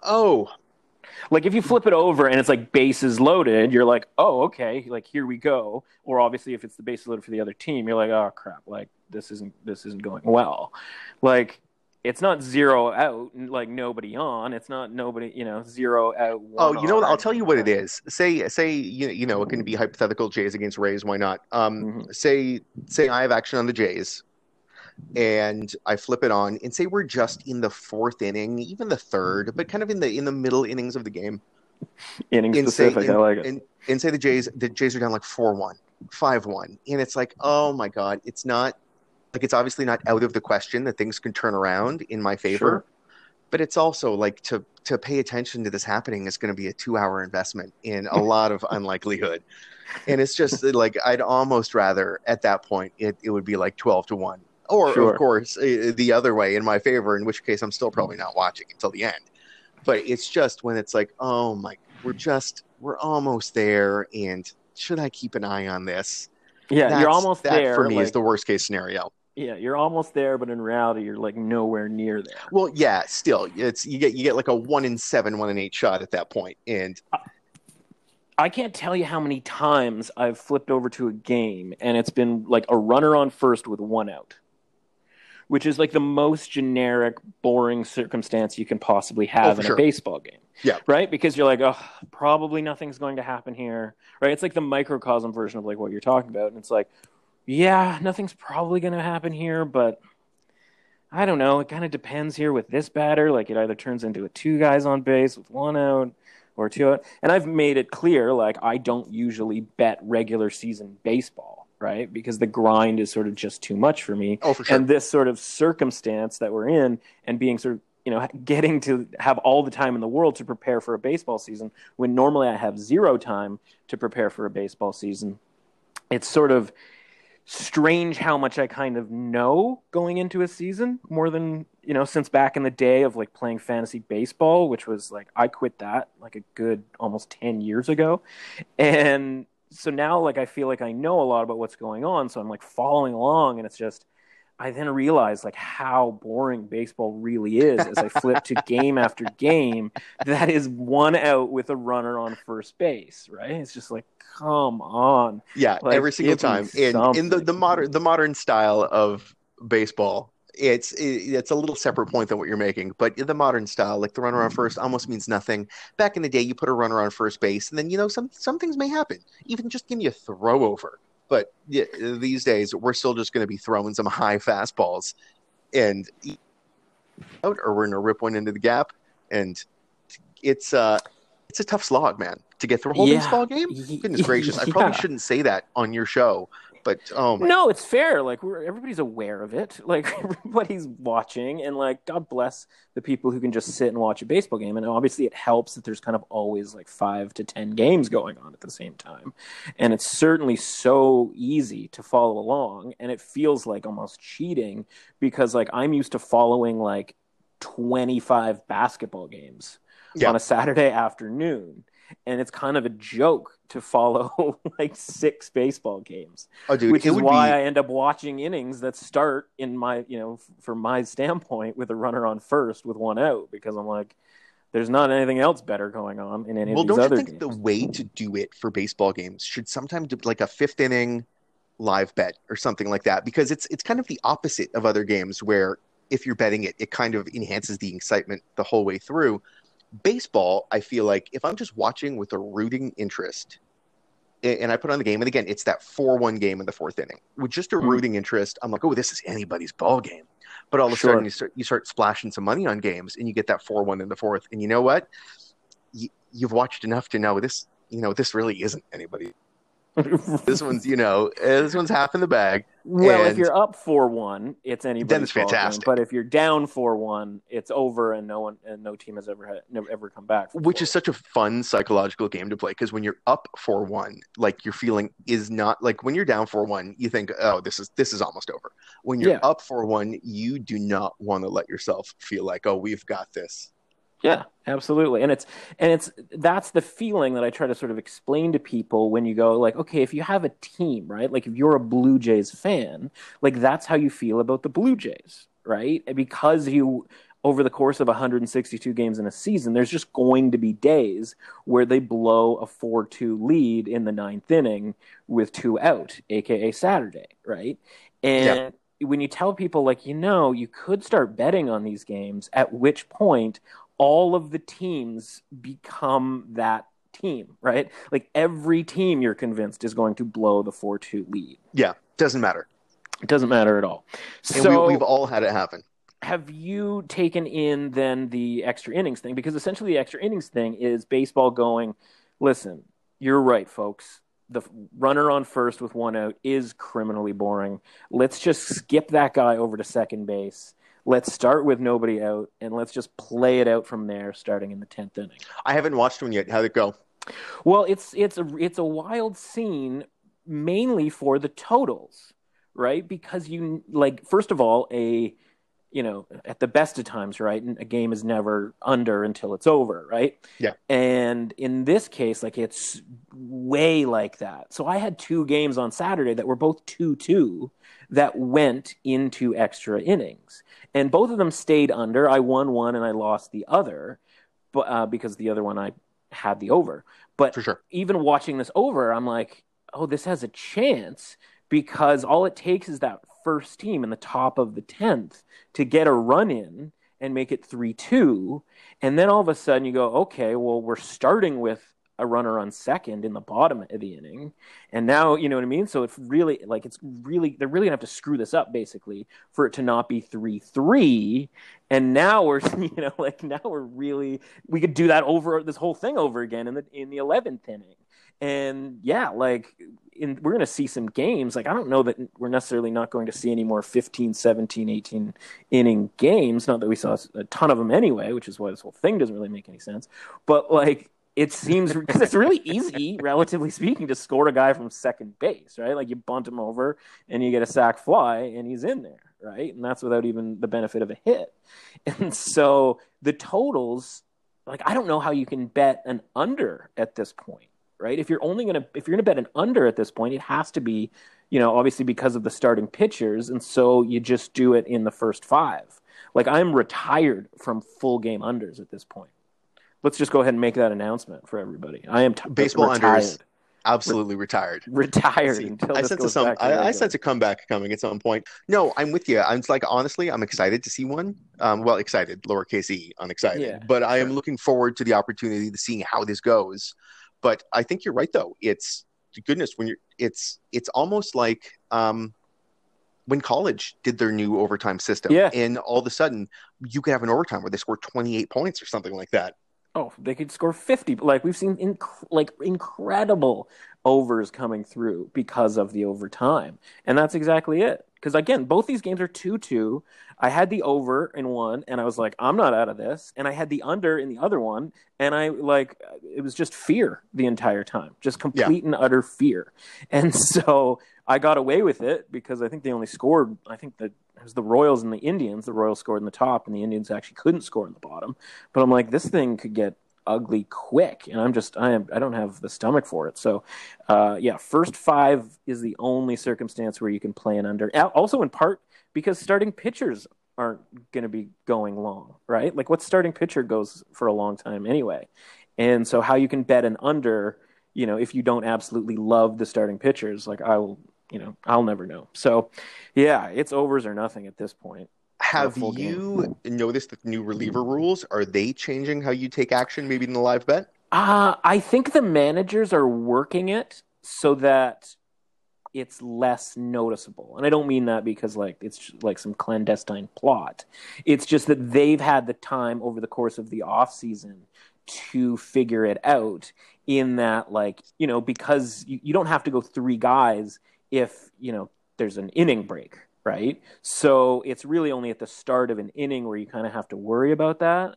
Oh,
like if you flip it over and it's like bases loaded, you're like, oh, okay, like here we go. Or obviously, if it's the bases loaded for the other team, you're like, oh crap, like this isn't this isn't going well. Like it's not zero out, like nobody on. It's not nobody, you know, zero out.
oh, you know what? I'll tell you what it is. Say, say, you, you know, it can be hypothetical Jays against Rays. Why not? Um, mm-hmm. Say, say I have action on the Jays and I flip it on and say we're just in the fourth inning, even the third, but kind of in the in the middle innings of the game.
Inning specific,
say,
I like it.
And, and say the Jays the Jays are down like 4-1, 5-1. And it's like, oh my God, it's not like it's obviously not out of the question that things can turn around in my favor.
Sure.
But it's also like to to pay attention to this happening is going to be a two hour investment in a lot of unlikelihood. And it's just like I'd almost rather at that point it, it would be like twelve to one, or
Sure.
of course uh, the other way in my favor. In which case I'm still probably not watching until the end. But it's just when it's like, oh my, we're just we're almost there, and should I keep an eye on this?
Yeah, you're almost
that
there.
for me is the worst case scenario.
yeah, you're almost there, but in reality, you're like nowhere near there.
Well, yeah, still, it's you get you get like a one in seven, one in eight shot at that point, and
I can't tell you how many times I've flipped over to a game and it's been like a runner on first with one out, which is like the most generic, boring circumstance you can possibly have oh,
for
in
sure.
a baseball game.
Yeah.
Right? Because you're like, oh, probably nothing's going to happen here. Right? It's like the microcosm version of like what you're talking about. And it's like, yeah, nothing's probably going to happen here, but I don't know. It kind of depends here with this batter. Like it either turns into a two guys on base with one out or two out. And I've made it clear, like I don't usually bet regular season baseball, right? Because the grind is sort of just too much for me.
oh for sure,
And this sort of circumstance that we're in, and being sort of you know getting to have all the time in the world to prepare for a baseball season, when normally I have zero time to prepare for a baseball season, it's sort of strange how much I kind of know going into a season more than you know since back in the day of like playing fantasy baseball, which was like I quit that like a good almost ten years ago, and so now like I feel like I know a lot about what's going on, so I'm like following along, and it's just. I then realize like how boring baseball really is as I flip to game after game that is one out with a runner on first base, right? It's just like, come on.
yeah,
like,
every single time. And in the, the modern the modern style of baseball, it's it, it's a little separate point than what you're making. But in the modern style, like the runner on first, almost means nothing. Back in the day, you put a runner on first base, and then you know some some things may happen. Even just give me a throw over. But yeah, these days, we're still just going to be throwing some high fastballs, and out, or we're going to rip one into the gap, and it's uh it's a tough slog, man, to get through a whole
Yeah.
baseball game. Goodness gracious, I probably shouldn't say that on your show, but oh my,
No, it's fair. Like we're everybody's aware of it. Like everybody's watching, and like God bless the people who can just sit and watch a baseball game. And obviously, it helps that there's kind of always like five to ten games going on at the same time, and it's certainly so easy to follow along. And it feels like almost cheating because like I'm used to following like 25 basketball games
Yeah.
on a Saturday afternoon. And it's kind of a joke to follow like six baseball games
oh dude,
which is why
be,
I end up watching innings that start in my, you know, from my standpoint with a runner on first with one out because I'm like, there's not anything else better going on in any
well,
of these
don't you think
games.
the way to do it for baseball games should sometimes do like a fifth inning live bet or something like that? Because it's it's kind of the opposite of other games where if you're betting it, it kind of enhances the excitement the whole way through. Baseball, I feel like if I'm just watching with a rooting interest, and I put on the game, and again, it's that four-one game in the fourth inning with just a
Mhm.
rooting interest. I'm like, oh, this is anybody's ball game. But all of a
Sure.
sudden, you start you start splashing some money on games, and you get that four-one in the fourth. And you know what? You, you've watched enough to know this. You know, this really isn't anybody. This one's, you know, uh, this one's half in the bag.
Well, if you're up four one, it's anybody's
it's
ball game. But if you're down four one, it's over, and no one and no team has ever had never ever come back.
which is such a fun psychological game to play because when you're up 4-1 like your feeling is not like when you're down 4-1 you think oh this is this is almost over when you're
Yeah.
up 4-1 you do not want to let yourself feel like oh we've got this
Yeah, absolutely. And it's and it's that's the feeling that I try to sort of explain to people when you go like, okay, if you have a team, right? Like if you're a Blue Jays fan, like that's how you feel about the Blue Jays, right? Because you over the course of 162 games in a season, there's just going to be days where they blow a 4-2 lead in the ninth inning with two out, aka Saturday, right? And when you tell people like, you know, you could start betting on these games, at which point all of the teams become that team, right? Like every team you're convinced is going to blow the 4 2 lead.
yeah doesn't matter
It doesn't matter at all.
and
So,
we, we've all had it happen
have you taken in then the extra innings thing? Because essentially, the extra innings thing is baseball going, listen, you're right, folks. the runner on first with one out is criminally boring. Let's just skip that guy over to second base. Let's start with nobody out, and let's just play it out from there, starting in the tenth inning.
I haven't watched one yet. How'd it go?
Well, it's it's a it's a wild scene, mainly for the totals, right? Because you like first of all a you know, at the best of times, right? A game is never under until it's over, right?
Yeah.
And in this case, like it's way like that. So I had two games on Saturday that were both 2 2 that went into extra innings. And both of them stayed under. I won one and I lost the other but, uh, because the other one I had the over. But
For sure.
even watching this over, I'm like, oh, this has a chance because all it takes is that first team in the top of the 10th to get a run in and make it 3 2. And then all of a sudden you go, okay, well, we're starting with a runner on second in the bottom of the inning. And now, you know what I mean? So it's really like, it's really, they're really gonna have to screw this up basically for it to not be 3 3. And now we're, you know, like now we're really, we could do that over this whole thing over again in the, in the 11th inning. And yeah, like in, we're going to see some games. Like, I don't know that we're necessarily not going to see any more 15, 17, 18 inning games. Not that we saw a ton of them anyway, which is why this whole thing doesn't really make any sense. But like, it seems because it's really easy, relatively speaking, to score a guy from second base, right? Like you bunt him over and you get a sac fly and he's in there, right? And that's without even the benefit of a hit. And so the totals, like I don't know how you can bet an under at this point right? If you're only to if you're going to bet an under at this point, it has to be, you know, obviously because of the starting pitchers, and so you just do it in the first five. Like I'm retired from full game unders at this point. Let's just go ahead and make that announcement for everybody. I am t-
Baseball
retired.
unders. Absolutely retired.
Retired
See,
until
I sense some. I, I sense a comeback coming at some point. No, I'm with you. I'm like honestly, I'm excited to see one. Um, well, excited, lowercase e, unexcited.
Yeah,
but I am looking forward to the opportunity to seeing how this goes. But I think you're right, though. It's goodness when you're. It's it's almost like um, when college did their new overtime system,
Yeah.
and all of a sudden you could have an overtime where they score 28 points or something like that.
Oh, they could score 50. Like we've seen inc- like incredible overs coming through because of the overtime. And that's exactly it. Cuz again, both these games are 2-2. I had the over in one and I was like, I'm not out of this. And I had the under in the other one and I like it was just fear the entire time. Just complete and utter fear. And so I got away with it because I think they only scored I think that it was the Royals and the Indians. The Royals scored in the top and the Indians actually couldn't score in the bottom. But I'm like, this thing could get ugly quick, and I'm just I am I don't have the stomach for it. So, uh, yeah, first five is the only circumstance where you can play an under. Also, in part because starting pitchers aren't going to be going long, right? Like, what starting pitcher goes for a long time anyway? And so, how you can bet an under, you know, if you don't absolutely love the starting pitchers, like I will, you know, I'll never know. So, yeah, it's overs or nothing at this point.
Have
full game.
you noticed the new reliever rules? Are they changing how you take action, maybe in the live bet?
Uh, I think the managers are working it so that it's less noticeable. And I don't mean that because like it's like some clandestine plot. It's just that they've had the time over the course of the off season to figure it out in that like, you know, because you, you don't have to go three guys if, you know, there's an inning break, right? So it's really only at the start of an inning where you kind of have to worry about that.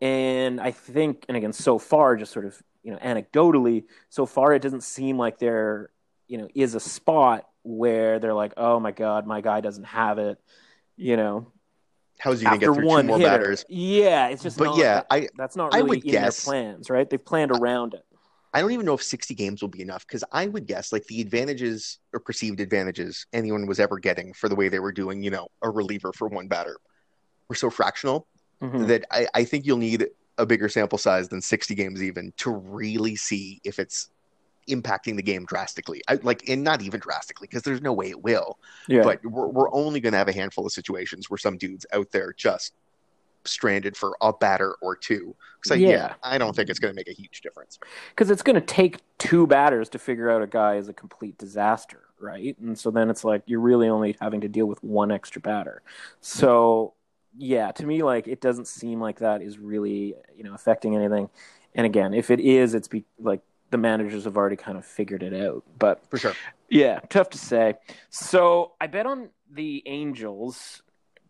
And I think, and again, so far, just sort of, you know, anecdotally, so far, it doesn't seem like there, you know, is a spot where they're like, oh my God, my guy doesn't have it, you know,
How's he going to get through two more
hitter.
batters?
Yeah, it's just
But
not,
yeah,
that-
I
that's not
I would
in
guess-
their plans, right? They've planned around it.
I don't even know if 60 games will be enough because I would guess like the advantages or perceived advantages anyone was ever getting for the way they were doing, you know, a reliever for one batter were so fractional
Mhm.
that I, I think you'll need a bigger sample size than 60 games even to really see if it's impacting the game drastically. I, like, and not even drastically because there's no way it will.
Yeah.
But we're, we're only going to have a handful of situations where some dudes out there just stranded for a batter or two. So yeah,
Yeah.
I don't think it's going to make a huge difference.
because it's going to take two batters to figure out a guy is a complete disaster, right? And so then it's like you're really only having to deal with one extra batter. So yeah, to me, like it doesn't seem like that is really you know affecting anything. And again, if it is, it's be like the managers have already kind of figured it out. But
for sure.
Yeah, tough to say. So I bet on the Angels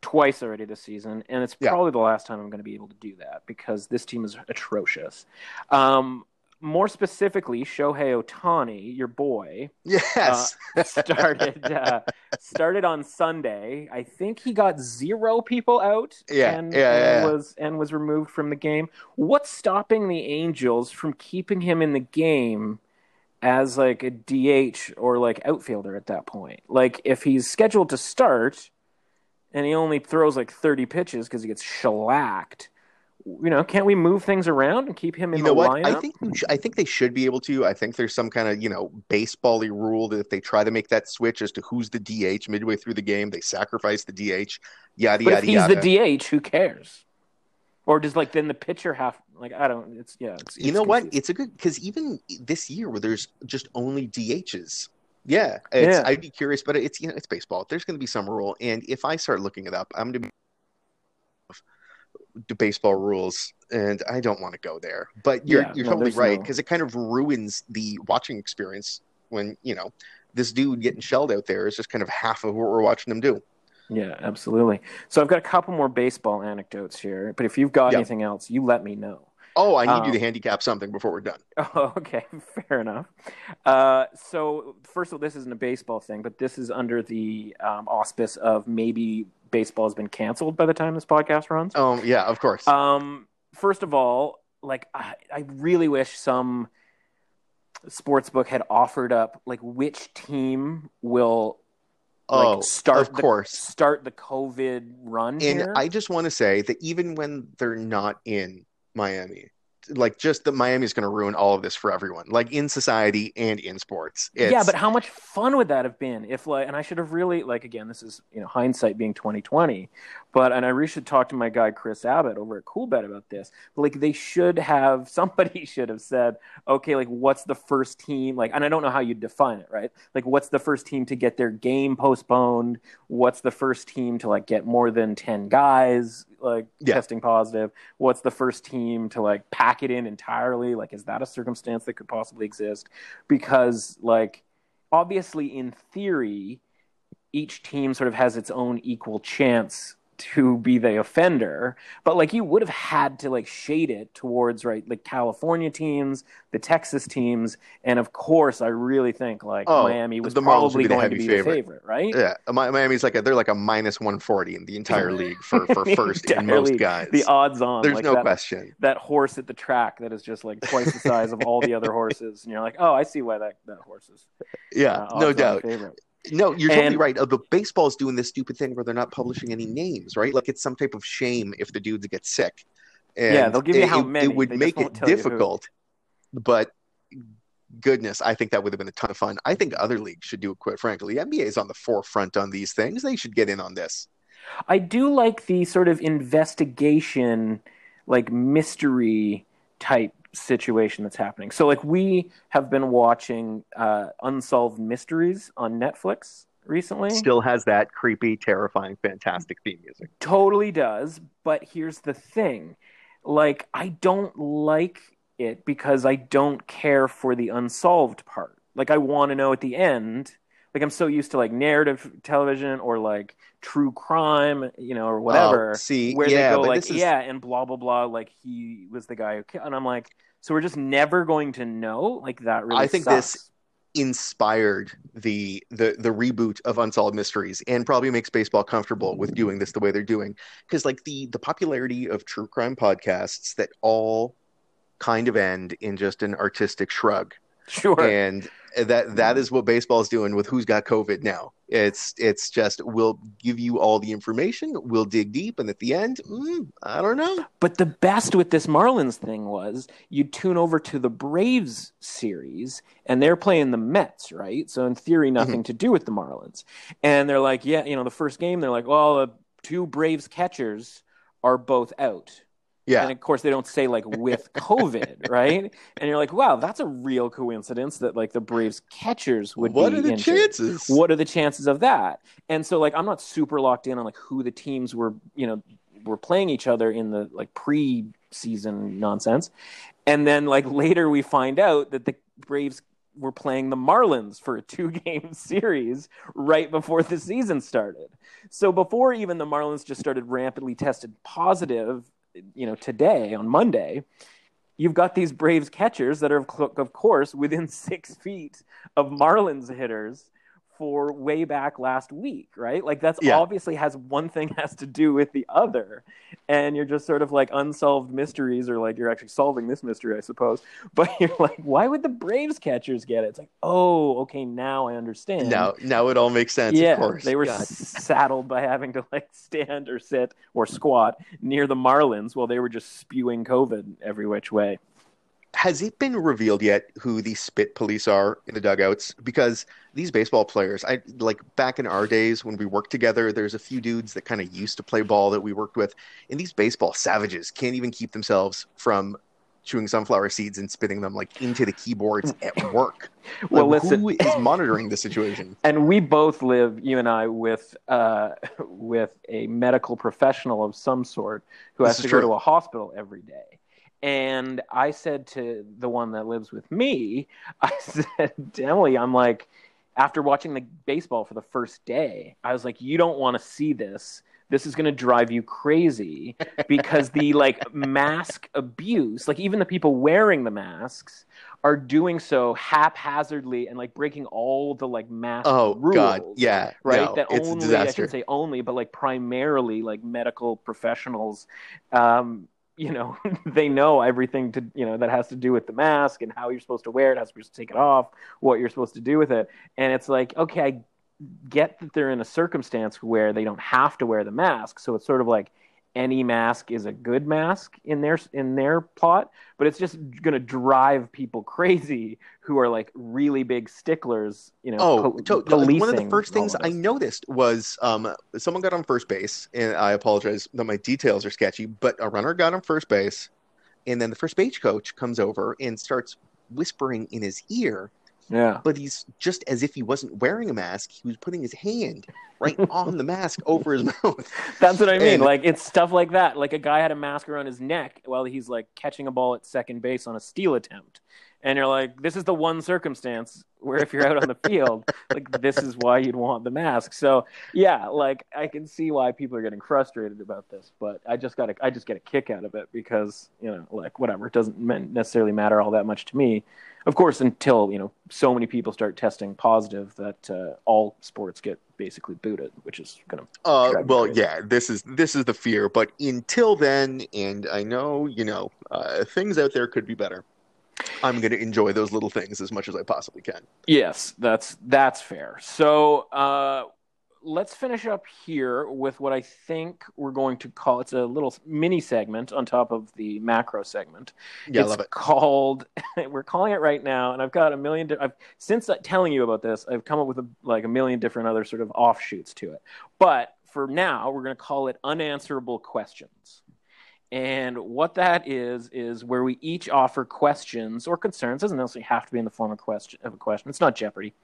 twice already this season, and it's
Yeah.
probably the last time I'm going to be able to do that because this team is atrocious. Um, more specifically, Shohei Ohtani, your boy,
Yes.
started uh, started on Sunday. I think he got zero people out
Yeah,
and,
yeah, yeah,
and
yeah.
was and was removed from the game. What's stopping the Angels from keeping him in the game as like a DH or like outfielder at that point? Like if he's scheduled to start and he only throws like 30 pitches because he gets shellacked, you know, can't we move things around and keep him in
you know
the
what?
lineup?
I think sh- I think they should be able to. I think there's some kind of you know baseball-y rule that if they try to make that switch as to who's the DH midway through the game, they sacrifice the DH. Yada
but
yada
if he's
yada.
the DH, who cares? Or does like then the pitcher have like I don't? It's yeah. It's,
you
it's
know what? It's a good because even this year where there's just only DHs. Yeah, it's,
Yeah.
I'd be curious, but it's you know it's baseball. There's going to be some rule, and if I start looking it up, I'm going to be the baseball rules, and I don't want to go there. But you're
Yeah,
you're
no,
totally right
no-
because it kind of ruins the watching experience when you know this dude getting shelled out there is just kind of half of what we're watching him do.
Yeah, absolutely. So I've got a couple more baseball anecdotes here, but if you've got
Yeah.
anything else, you let me know.
Oh, I need
Um,
you to handicap something before we're done.
Oh, okay, fair enough. Uh, so first of all, this isn't a baseball thing, but this is under the um, auspice of maybe baseball has been canceled by the time this podcast runs.
Um, yeah, of course.
Um, first of all, like I, I really wish some sports book had offered up like which team will like
oh,
start
of
the,
course.
start the COVID run
And
here.
I just want to say that even when they're not in Miami, like just that Miami is going to ruin all of this for everyone, like in society and in sports. It's,
yeah, but how much fun would that have been if like and I should have really like again this is you know hindsight being twenty twenty, but and I really should talk to my guy Chris Abbott over at Coolbet about this. Like they should have somebody should have said, okay, like what's the first team like and I don't know how you define it, right? Like what's the first team to get their game postponed? What's the first team to like get more than ten guys like
Yeah.
testing positive? What's the first team to like pack it in entirely? Like is that a circumstance that could possibly exist? because like obviously in theory each team sort of has its own equal chance to be the offender but like you would have had to like shade it towards right like california teams the texas teams and of course i really think like
Oh,
miami was
the
probably
would be the
going to be
favorite.
the favorite right
yeah, Miami's like a, they're like a minus 140 in the entire league for, for first in most
league.
guys.
the odds on
There's
like
no
that,
question.
that horse at the track that is just like twice the size of all the other horses and you're like oh i see why that, that horse is
Yeah,
uh,
no doubt.
favorite.
No, you're totally right. Uh, But baseball's doing this stupid thing where they're not publishing any names, right? Like it's some type of shame if the dudes get sick. And
Yeah, they'll give you
it,
how
it-
many.
It would
They
make it
tell you who.
difficult, but goodness, I think that would have been a ton of fun. I think other leagues should do it. Quite frankly, NBA is on the forefront on these things. They should get in on this.
I do like the sort of investigation, like mystery type situation that's happening. So, like, we have been watching uh, Unsolved Mysteries on Netflix recently.
Still has that creepy, terrifying, fantastic theme music.
Totally does. But here's the thing like, I don't like it because I don't care for the unsolved part. Like, I want to know at the end. Like, I'm so used to like narrative television or like true crime, you know, or whatever.
Oh, see,
where
yeah,
they go like,
is-
yeah, and blah blah blah, like he was the guy who killed, and I'm like, so we're just never going to know, like that really.
I think
sucks.
this inspired the the the reboot of unsolved mysteries and probably makes baseball comfortable with doing this the way they're doing because like the the popularity of true crime podcasts that all kind of end in just an artistic shrug
sure.
and that that is what baseball's doing with who's got covid now it's it's just we'll give you all the information we'll dig deep and at the end mm, i don't know
But the best with this Marlins thing was you tune over to the Braves series and they're playing the Mets, right? So in theory, nothing
Mm-hmm.
to do with the Marlins. And they're like, yeah, you know, the first game, they're like, well, the two Braves catchers are both out.
Yeah
And of course, they don't say like with COVID, right? And you're like, wow, that's a real coincidence that like the Braves catchers would
what are the
injured.
chances
What are the chances of that? And so like I'm not super locked in on like who the teams were, you know, were playing each other in the like pre-season nonsense. And then like later we find out that the Braves were playing the Marlins for a two game series right before the season started. So before even the Marlins just started rampantly tested positive, you know, today on Monday, you've got these Braves catchers that are, of course, within six feet of Marlins hitters for way back last week, right? Like that's yeah. obviously has one thing has to do with the other. And you're just sort of like unsolved mysteries or like you're actually solving this mystery, I suppose. But you're like, why would the Braves catchers get it? It's like, oh, okay, now I understand.
Now now it all makes sense,
yeah,
of course.
They were God. saddled by having to like stand or sit or squat near the Marlins while they were just spewing COVID every which way
has it been revealed yet who the spit police are in the dugouts? Because these baseball players, I like back in our days when we worked together, there's a few dudes that kind of used to play ball that we worked with, and these baseball savages can't even keep themselves from chewing sunflower seeds and spitting them like into the keyboards at work. well, like, listen, who is monitoring the situation?
And we both live, you and I, with uh, with a medical professional of some sort who this has to true. go to a hospital every day. And I said to the one that lives with me, I said, Emily, I'm like, after watching the baseball for the first day, I was like, you don't want to see this. This is going to drive you crazy because the like mask abuse, like even the people wearing the masks are doing so haphazardly and like breaking all the like mask
oh,
rules.
God. Yeah.
Right.
No,
that only I shouldn't say only, but like primarily like medical professionals um, you know they know everything to you know that has to do with the mask and how you're supposed to wear it how you're supposed to take it off what you're supposed to do with it. And it's like okay i get that they're in a circumstance where they don't have to wear the mask. So it's sort of like any mask is a good mask in their in their plot, but it's just going to drive people crazy who are like really big sticklers. You know,
oh, po- to, one of the first things I noticed was um, someone got on first base, and I apologize that my details are sketchy, but a runner got on first base, and then the first base coach comes over and starts whispering in his ear
yeah.
But he's just as if he wasn't wearing a mask. He was putting his hand right on the mask over his mouth.
That's what I mean. And, like it's stuff like that. Like a guy had a mask around his neck while he's like catching a ball at second base on a steal attempt. And you're like, this is the one circumstance where if you're out on the field, like this is why you'd want the mask. So yeah, like I can see why people are getting frustrated about this, but I just got to, I just get a kick out of it because you know, like whatever, it doesn't necessarily matter all that much to me of course, until you know so many people start testing positive that uh, all sports get basically booted, which is going
to. Uh, well, crazy. yeah, this is this is the fear, but until then, and I know you know uh, things out there could be better. I'm going to enjoy those little things as much as I possibly can.
Yes, that's that's fair. So, uh, let's finish up here with what I think we're going to call it's a little mini segment on top of the macro segment.
Yeah,
it's
I love it.
Called we're calling it right now, and I've got a million. Di- I've since telling you about this, I've come up with a, like a million different other sort of offshoots to it. But for now, we're going to call it unanswerable questions. And what that is is where we each offer questions or concerns. Doesn't necessarily have to be in the form of question of a question. It's not Jeopardy.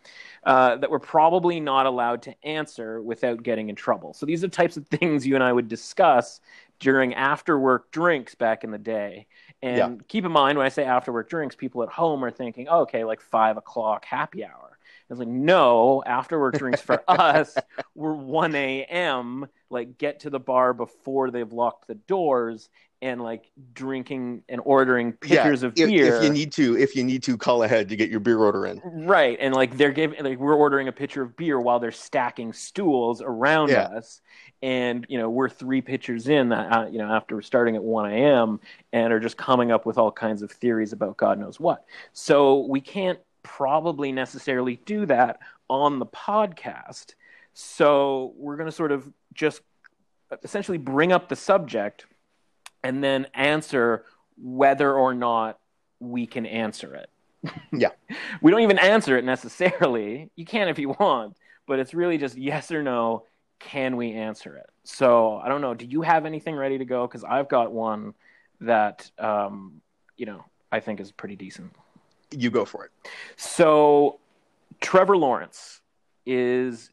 Uh, that we're probably not allowed to answer without getting in trouble. So these are types of things you and I would discuss during after work drinks back in the day. And yeah. keep in mind when I say after work drinks, people at home are thinking, oh, okay, like five o'clock happy hour. I was like, no, after work drinks for us were 1 a.m. Like, get to the bar before they've locked the doors and like drinking and ordering pitchers yeah, of
if,
beer.
If you need to, if you need to, call ahead to get your beer order in.
Right, and like they're giving, like we're ordering a pitcher of beer while they're stacking stools around yeah. us, and you know we're three pitchers in, uh, you know, after starting at one a.m. and are just coming up with all kinds of theories about God knows what. So we can't probably necessarily do that on the podcast. So we're going to sort of just essentially bring up the subject and then answer whether or not we can answer it.
Yeah.
we don't even answer it necessarily. You can if you want, but it's really just yes or no. Can we answer it? So I don't know. Do you have anything ready to go? Because I've got one that um, you know I think is pretty decent.
You go for it.
So, Trevor Lawrence is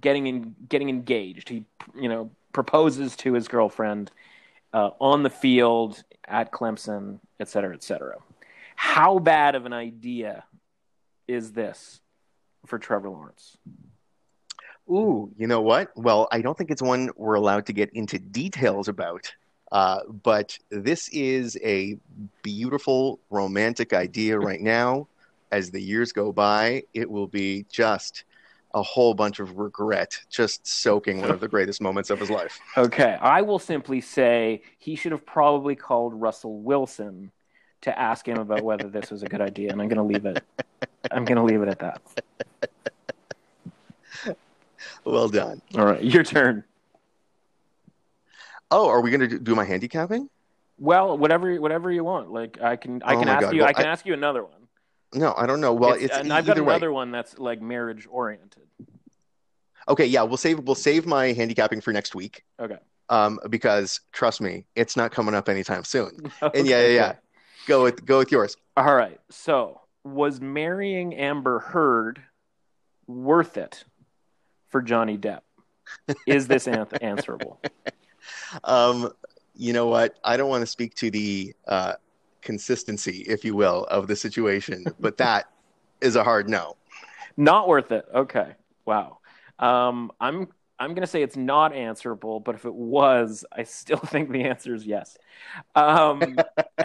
getting in, getting engaged. He, you know, proposes to his girlfriend uh, on the field at Clemson, et cetera, et cetera. How bad of an idea is this for Trevor Lawrence?
Ooh, you know what? Well, I don't think it's one we're allowed to get into details about. Uh, but this is a beautiful romantic idea right now. As the years go by, it will be just a whole bunch of regret, just soaking one of the greatest moments of his life.
Okay, I will simply say he should have probably called Russell Wilson to ask him about whether this was a good idea, and I'm going to leave it. I'm going to leave it at that.
Well done.
All right, your turn.
Oh, are we going to do my handicapping?
Well, whatever, whatever you want. Like I can, I
Oh
can ask
God.
you,
Well,
I can
I-
ask you another one.
No, I don't know. Well, it's,
and
e-
I've got
either way.
another one that's like marriage oriented.
Okay, yeah, we'll save we'll save my handicapping for next week.
Okay.
Um, because trust me, it's not coming up anytime soon.
Okay,
And yeah, yeah, yeah. Go with go with yours.
All right. So, was marrying Amber Heard worth it for Johnny Depp? Is this an- answerable?
Um, you know what? I don't want to speak to the uh, consistency, if you will, of the situation, but that is a hard no.
Not worth it. Okay. Wow. Um, I'm I'm gonna say it's not answerable, but if it was, I still think the answer is yes. Um,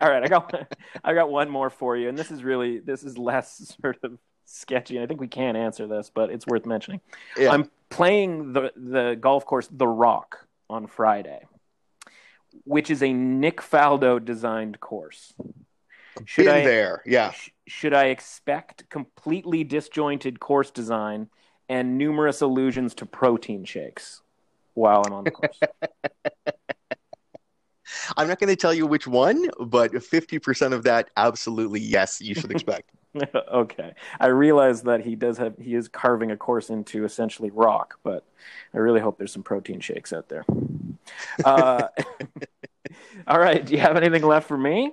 all right, I got I got one more for you, and this is really this is less sort of sketchy. I think we can answer this, but it's worth mentioning.
Yeah.
I'm playing the the golf course The Rock on Friday, which is a Nick Faldo designed course. Should
Been
I
there, yeah.
sh- should I expect completely disjointed course design and numerous allusions to protein shakes while I'm on the course?
I'm not going to tell you which one, but 50% of that, absolutely yes, you should expect.
okay. I realize that he does have he is carving a course into essentially rock, but I really hope there's some protein shakes out there. Uh, all right. Do you have anything left for me?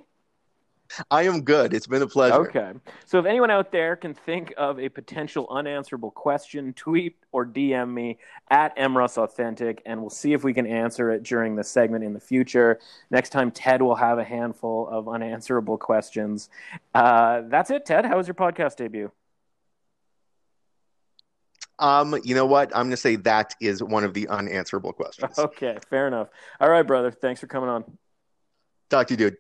I am good. It's been a pleasure.
Okay. So if anyone out there can think of a potential unanswerable question, tweet or DM me at mrussauthentic, and we'll see if we can answer it during the segment in the future. Next time, Ted will have a handful of unanswerable questions. Uh, that's it, Ted. How was your podcast debut?
Um, you know what? I'm going to say that is one of the unanswerable questions.
Okay, fair enough. All right, brother. Thanks for coming on.
Talk to you, dude.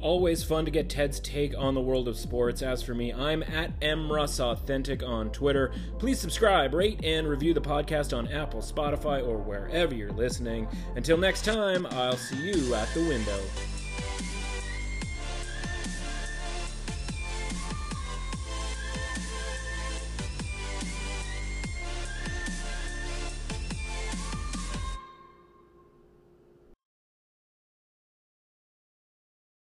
Always fun to get Ted's take on the world of sports. As for me, I'm at mrussauthentic on Twitter. Please subscribe, rate, and review the podcast on Apple, Spotify, or wherever you're listening. Until next time, I'll see you at the window.